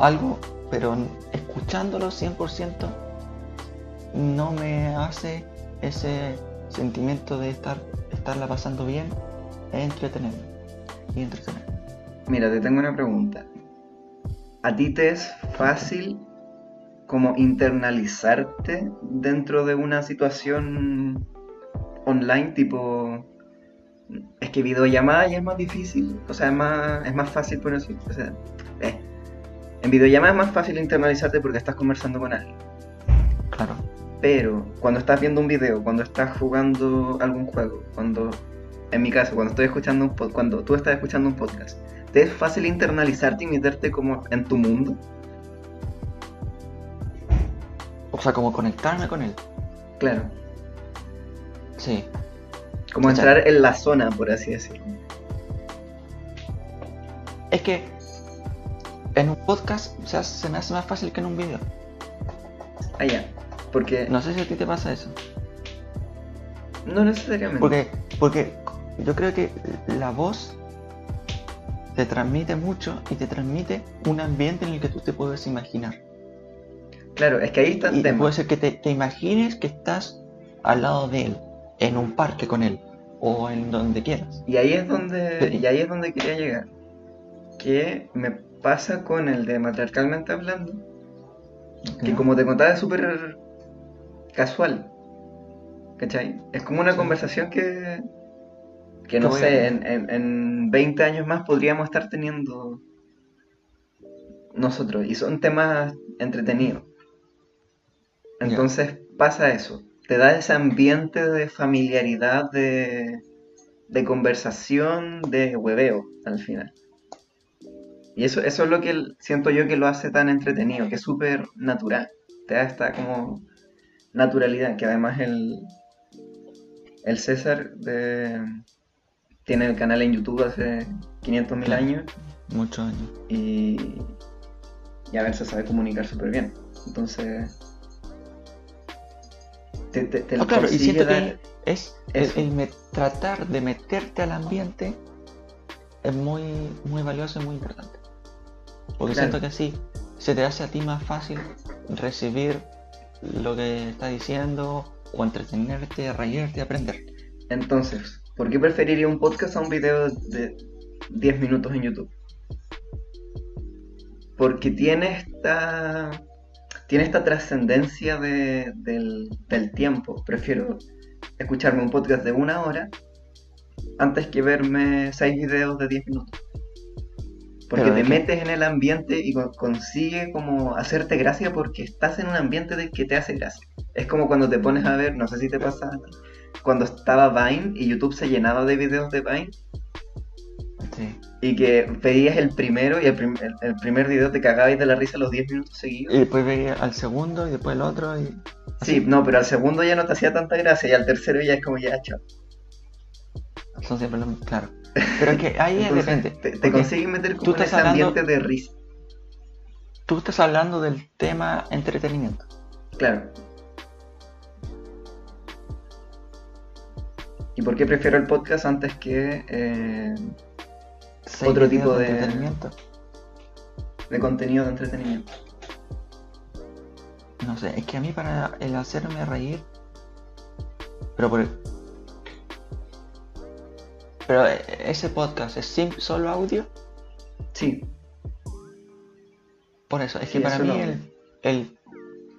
algo, pero escuchándolo 100% no me hace ese sentimiento de estar estarla pasando bien e entretenerme. Y entretenerme. Mira, te tengo una pregunta. ¿A ti te es fácil como internalizarte dentro de una situación online tipo... Es que videollamada ya es más difícil, o sea, es más, es más fácil por eso. O sea, eh. En videollamada es más fácil internalizarte porque estás conversando con alguien. Claro. Pero cuando estás viendo un video, cuando estás jugando algún juego, cuando, en mi caso, cuando estoy escuchando un pod- cuando tú estás escuchando un podcast, ¿te es fácil internalizarte y meterte como en tu mundo? O sea, como conectarme con él. Claro, Sí. como O sea- entrar en la zona, por así decirlo. Es que en un podcast o sea, se me hace más fácil que en un video. Ah, ya, porque no, No sé si a ti te pasa eso. necesariamente. Porque, porque yo creo que la voz te transmite mucho y te transmite un ambiente en el que tú te puedes imaginar. Claro, es que ahí está el Y tema. puede ser que te, te imagines que estás al lado de él, en un parque con él, o en donde quieras. Y ahí es donde, y ahí es donde quería llegar. Que me pasa con el de matriarcalmente hablando, que como te contaba es súper casual. ¿Cachai? Es como una Sí. conversación que, que no sé, en, en, en 20 años más podríamos estar teniendo nosotros. Y son temas entretenidos. Entonces pasa eso. Te da ese ambiente de familiaridad, de, de conversación, de hueveo al final. Y eso, eso es lo que siento yo que lo hace tan entretenido, que es súper natural. Te da esta como naturalidad, que además el, el César tiene el canal en YouTube hace 500.000 años. Muchos años. Y, y a ver, se sabe comunicar súper bien. Entonces... Te, te, lo claro, y siento que es el, tratar de meterte al ambiente es muy, muy valioso y muy importante. Porque siento que así se te hace a ti más fácil recibir lo que está diciendo o entretenerte, reírte, aprender. Entonces, ¿por qué preferiría un podcast a un video de 10 minutos en YouTube? Porque tiene esta tiene esta trascendencia de, del, del, tiempo. Prefiero escucharme un podcast de una hora antes que verme 6 videos de 10 minutos. Porque te metes en el ambiente y consigue como hacerte gracia porque estás en un ambiente de que te hace gracia. Es como cuando te pones a ver, no sé si te pasa cuando estaba Vine y YouTube se llenaba de videos de Vine. Sí. Y que veías el primero y el, el, primer video te cagabas de la risa los 10 minutos seguidos. Y después veías al segundo y después el otro y... Sí, no, pero al segundo ya no te hacía tanta gracia y al tercero ya es como ya, chao. Son siempre los... Claro. Pero es que ahí es depende. Te, te consigues meter como en ese ambiente de risa. Tú estás hablando del tema entretenimiento. Claro. ¿Y por qué prefiero el podcast antes que eh, otro tipo de, entretenimiento? De contenido de entretenimiento. No sé, es que a mí para el hacerme reír, pero por, pero eh, ese podcast es solo audio. Sí. Por eso, es que para mí el,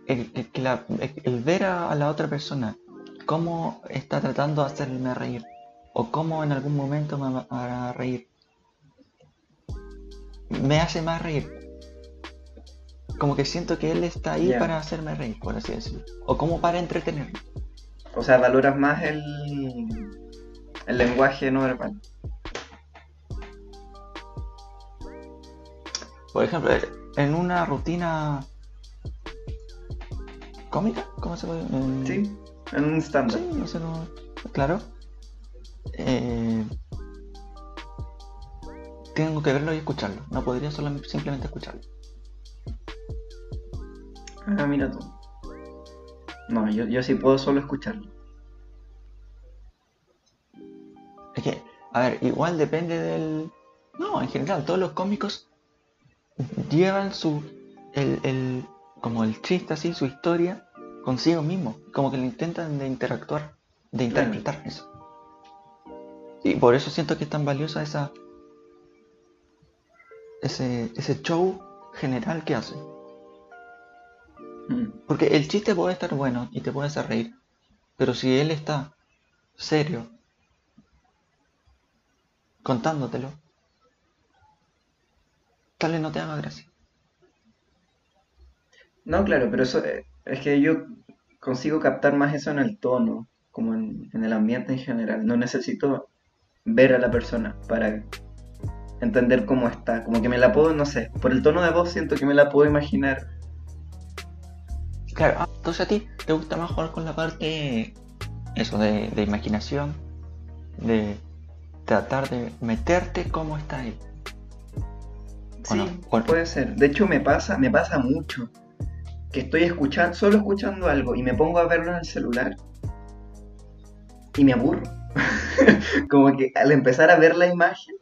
el, ver a, la otra persona cómo está tratando de hacerme reír o cómo en algún momento me a reír, me hace más reír. Como que siento que él está ahí para hacerme reír, por así decirlo. O como para entretenerme. O sea, valoras más el, el lenguaje no verbal. Por ejemplo, en una rutina cómica, ¿cómo se puede? Sí, en un stand Sí, no sé, no... claro. Eh... Tengo que verlo y escucharlo. No podría solamente simplemente escucharlo. Ah, mira tú. No, yo, yo sí puedo solo escucharlo. Es que, a ver, igual depende del... No, en general, todos los cómicos llevan su... El, el, como el chiste así, su historia consigo mismo. Como que le intentan de interactuar, de interpretar eso. Y por eso siento que es tan valiosa esa... Ese, ese show general que hace. Mm. Porque el chiste puede estar bueno y te puede hacer reír. Pero si él está serio contándotelo, tal vez no te haga gracia. No, claro, pero eso eh, es que yo consigo captar más eso en el tono, como en, el ambiente en general. No necesito ver a la persona para entender cómo está. Como que me la puedo, no sé, por el tono de voz siento que me la puedo imaginar. Claro, ah, entonces a ti te gusta más jugar con la parte, eso, de, de imaginación, de tratar de meterte como está él. Sí, puede ser. De hecho me pasa, me pasa mucho que estoy escuchando, solo escuchando algo y me pongo a verlo en el celular y me aburro. [LAUGHS] como que al empezar a ver la imagen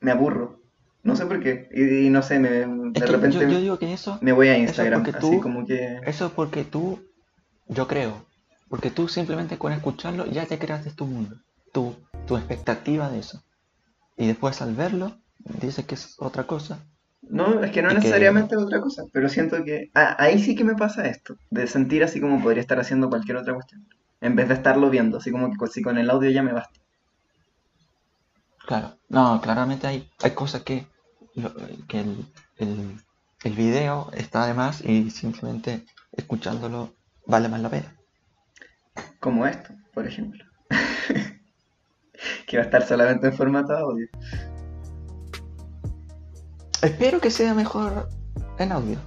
me aburro. No sé por qué. Y, no sé, me, de repente yo, digo que eso, me voy a Instagram. así como que... Eso es porque tú, yo creo, porque tú simplemente con escucharlo ya te creaste tu mundo. Tú tu expectativa de eso. Y después al verlo, dices que es otra cosa. No, es que no necesariamente es otra cosa, pero siento que ah, ahí sí que me pasa esto, de sentir así como podría estar haciendo cualquier otra cuestión, en vez de estarlo viendo, así como que si con el audio ya me basta. Claro, no, claramente hay, hay cosas que, que el, el, el video está de más y simplemente escuchándolo vale más la pena. Como esto, por ejemplo. [LAUGHS] que va a estar solamente en formato audio. Espero que sea mejor en audio.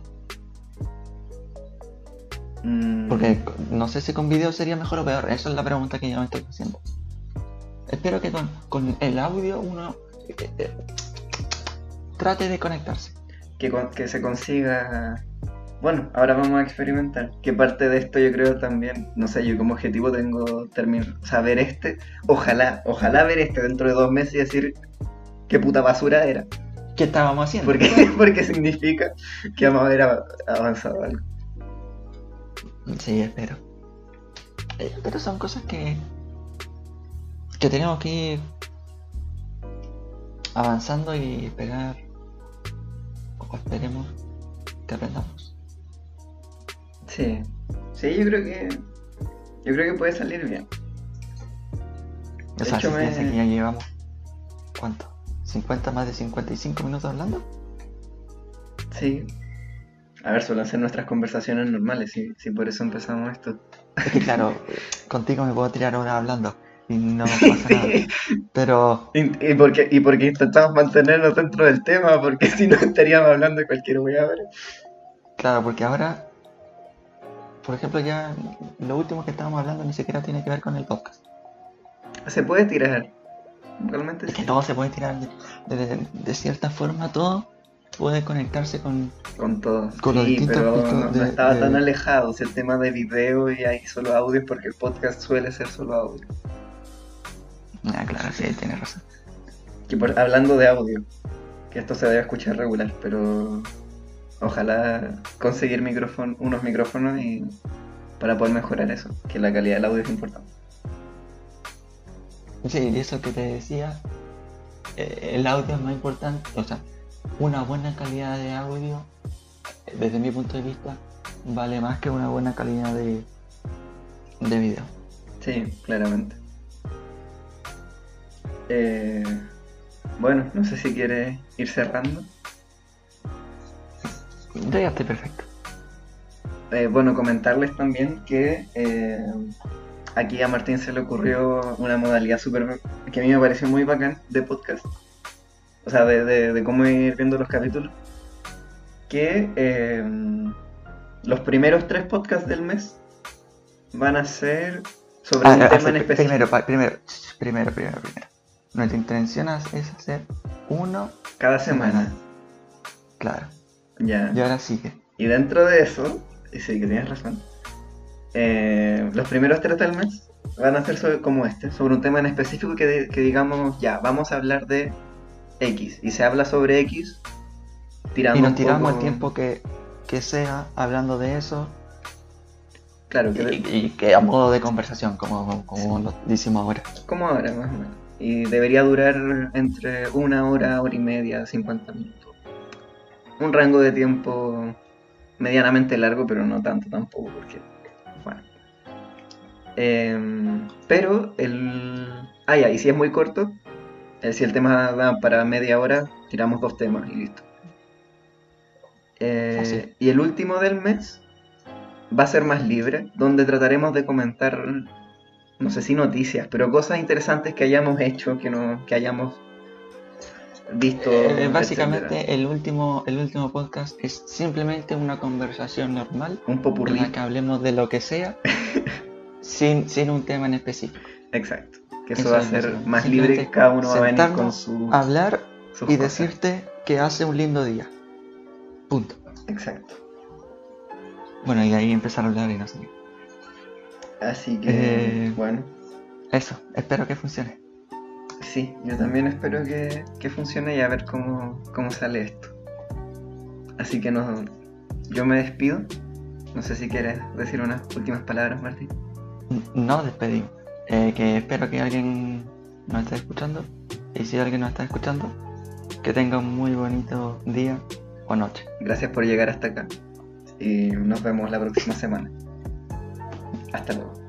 Mm, Porque no sé si con video sería mejor o peor. Esa es la pregunta que yo me estoy haciendo. Espero que con, con el audio uno eh, eh, trate de conectarse. que, con- que se consiga. Bueno, ahora vamos a experimentar. Que parte de esto yo creo también, no sé, yo como objetivo tengo terminar, o sea, ver este, ojalá, ojalá ver este dentro de dos meses y decir qué puta basura era. ¿Qué estábamos haciendo? Porque, [LAUGHS] porque significa que vamos a haber av- avanzado algo. Sí, espero. Eh, Pero son cosas que. Que tenemos que ir avanzando y esperar. O esperemos que aprendamos. Sí, sí, yo creo que. Yo creo que puede salir bien. O De sea, hecho, si me- que ya llevamos. ¿Cuánto? ¿50 más de 55 minutos hablando? Sí. A ver, suelen ser nuestras conversaciones normales, si, si por eso empezamos esto. Es que claro, [LAUGHS] contigo me puedo tirar horas hablando y no [LAUGHS] pasa nada. Pero Y, y porque, y porque intentamos mantenernos dentro del tema, porque [LAUGHS] si no estaríamos hablando de cualquier ahora. Claro, porque ahora, por ejemplo, ya lo último que estábamos hablando ni siquiera tiene que ver con el podcast. Se puede tirar. Realmente Es que sí. todo se puede tirar de, de- de cierta forma, todo puede conectarse con... Con todo. Con los sí, distintos pero no, estaba tan alejado. O sea, el tema de video y hay solo audio, porque el podcast suele ser solo audio. Ah, claro, sí, tienes razón. Que por- hablando de audio, que esto se debe escuchar regular, pero ojalá conseguir micrófono, unos micrófonos y para poder mejorar eso, que la calidad del audio es importante. Sí, y eso que te decía, eh, el audio es más importante, o sea, una buena calidad de audio, desde mi punto de vista, vale más que una buena calidad de, de video. Sí, claramente. Eh, bueno, no sé si quieres ir cerrando. Yo ya estoy perfecto. Eh, bueno, comentarles también que eh, aquí a Martín se le ocurrió una modalidad súper que a mí me pareció muy bacán de podcast. O sea, de, de- de cómo ir viendo los capítulos. Que eh, los primeros tres podcasts del mes van a ser sobre Ah, un ah, tema en específico. primero, primero, primero, primero, primero. Nuestra intención es hacer uno, Cada semana. claro. Ya. Y ahora sigue. Y dentro de eso, y sí que tienes razón, eh, los primeros tres del mes van a ser sobre- como este, sobre un tema en específico que, de- que digamos, ya, vamos a hablar de X. Y se habla sobre X, tirando Y nos tiramos poco- el tiempo que, que sea hablando de eso Claro, que y, que a modo de conversación, como, como lo decimos ahora. como ahora, más o menos. Y debería durar entre una hora, hora y media, 50 minutos. Un rango de tiempo medianamente largo, pero no tanto tampoco, porque, bueno. Em, pero el... Ah, ya, y si es muy corto, eh, si el tema da para media hora, tiramos dos temas y listo. Eh, y el último del mes va a ser más libre, donde trataremos de comentar no sé si noticias, pero cosas interesantes que hayamos hecho, que no, que hayamos visto. Eh, etcétera. básicamente el último, el último podcast es simplemente una conversación normal un en popurrí. la que hablemos de lo que sea [LAUGHS] sin, sin un tema en específico. Exacto. Que eso, Eso va a ser más libre, cada uno va a venir con su. Hablar y cosas. decirte que hace un lindo día. Punto. Exacto. Bueno, y ahí empezar a hablar y no sé qué. Así que, Eh, bueno, Eso, espero que funcione. sí, yo también espero que, que funcione y a ver cómo, cómo sale esto. Así que no, yo me despido. No sé si quieres decir unas últimas palabras, Martín. N- Nos despedimos. Eh, que espero que alguien nos esté escuchando. Y si alguien nos está escuchando, que tenga un muy bonito día o noche. Gracias por llegar hasta acá. Y nos vemos la próxima semana. Hasta luego.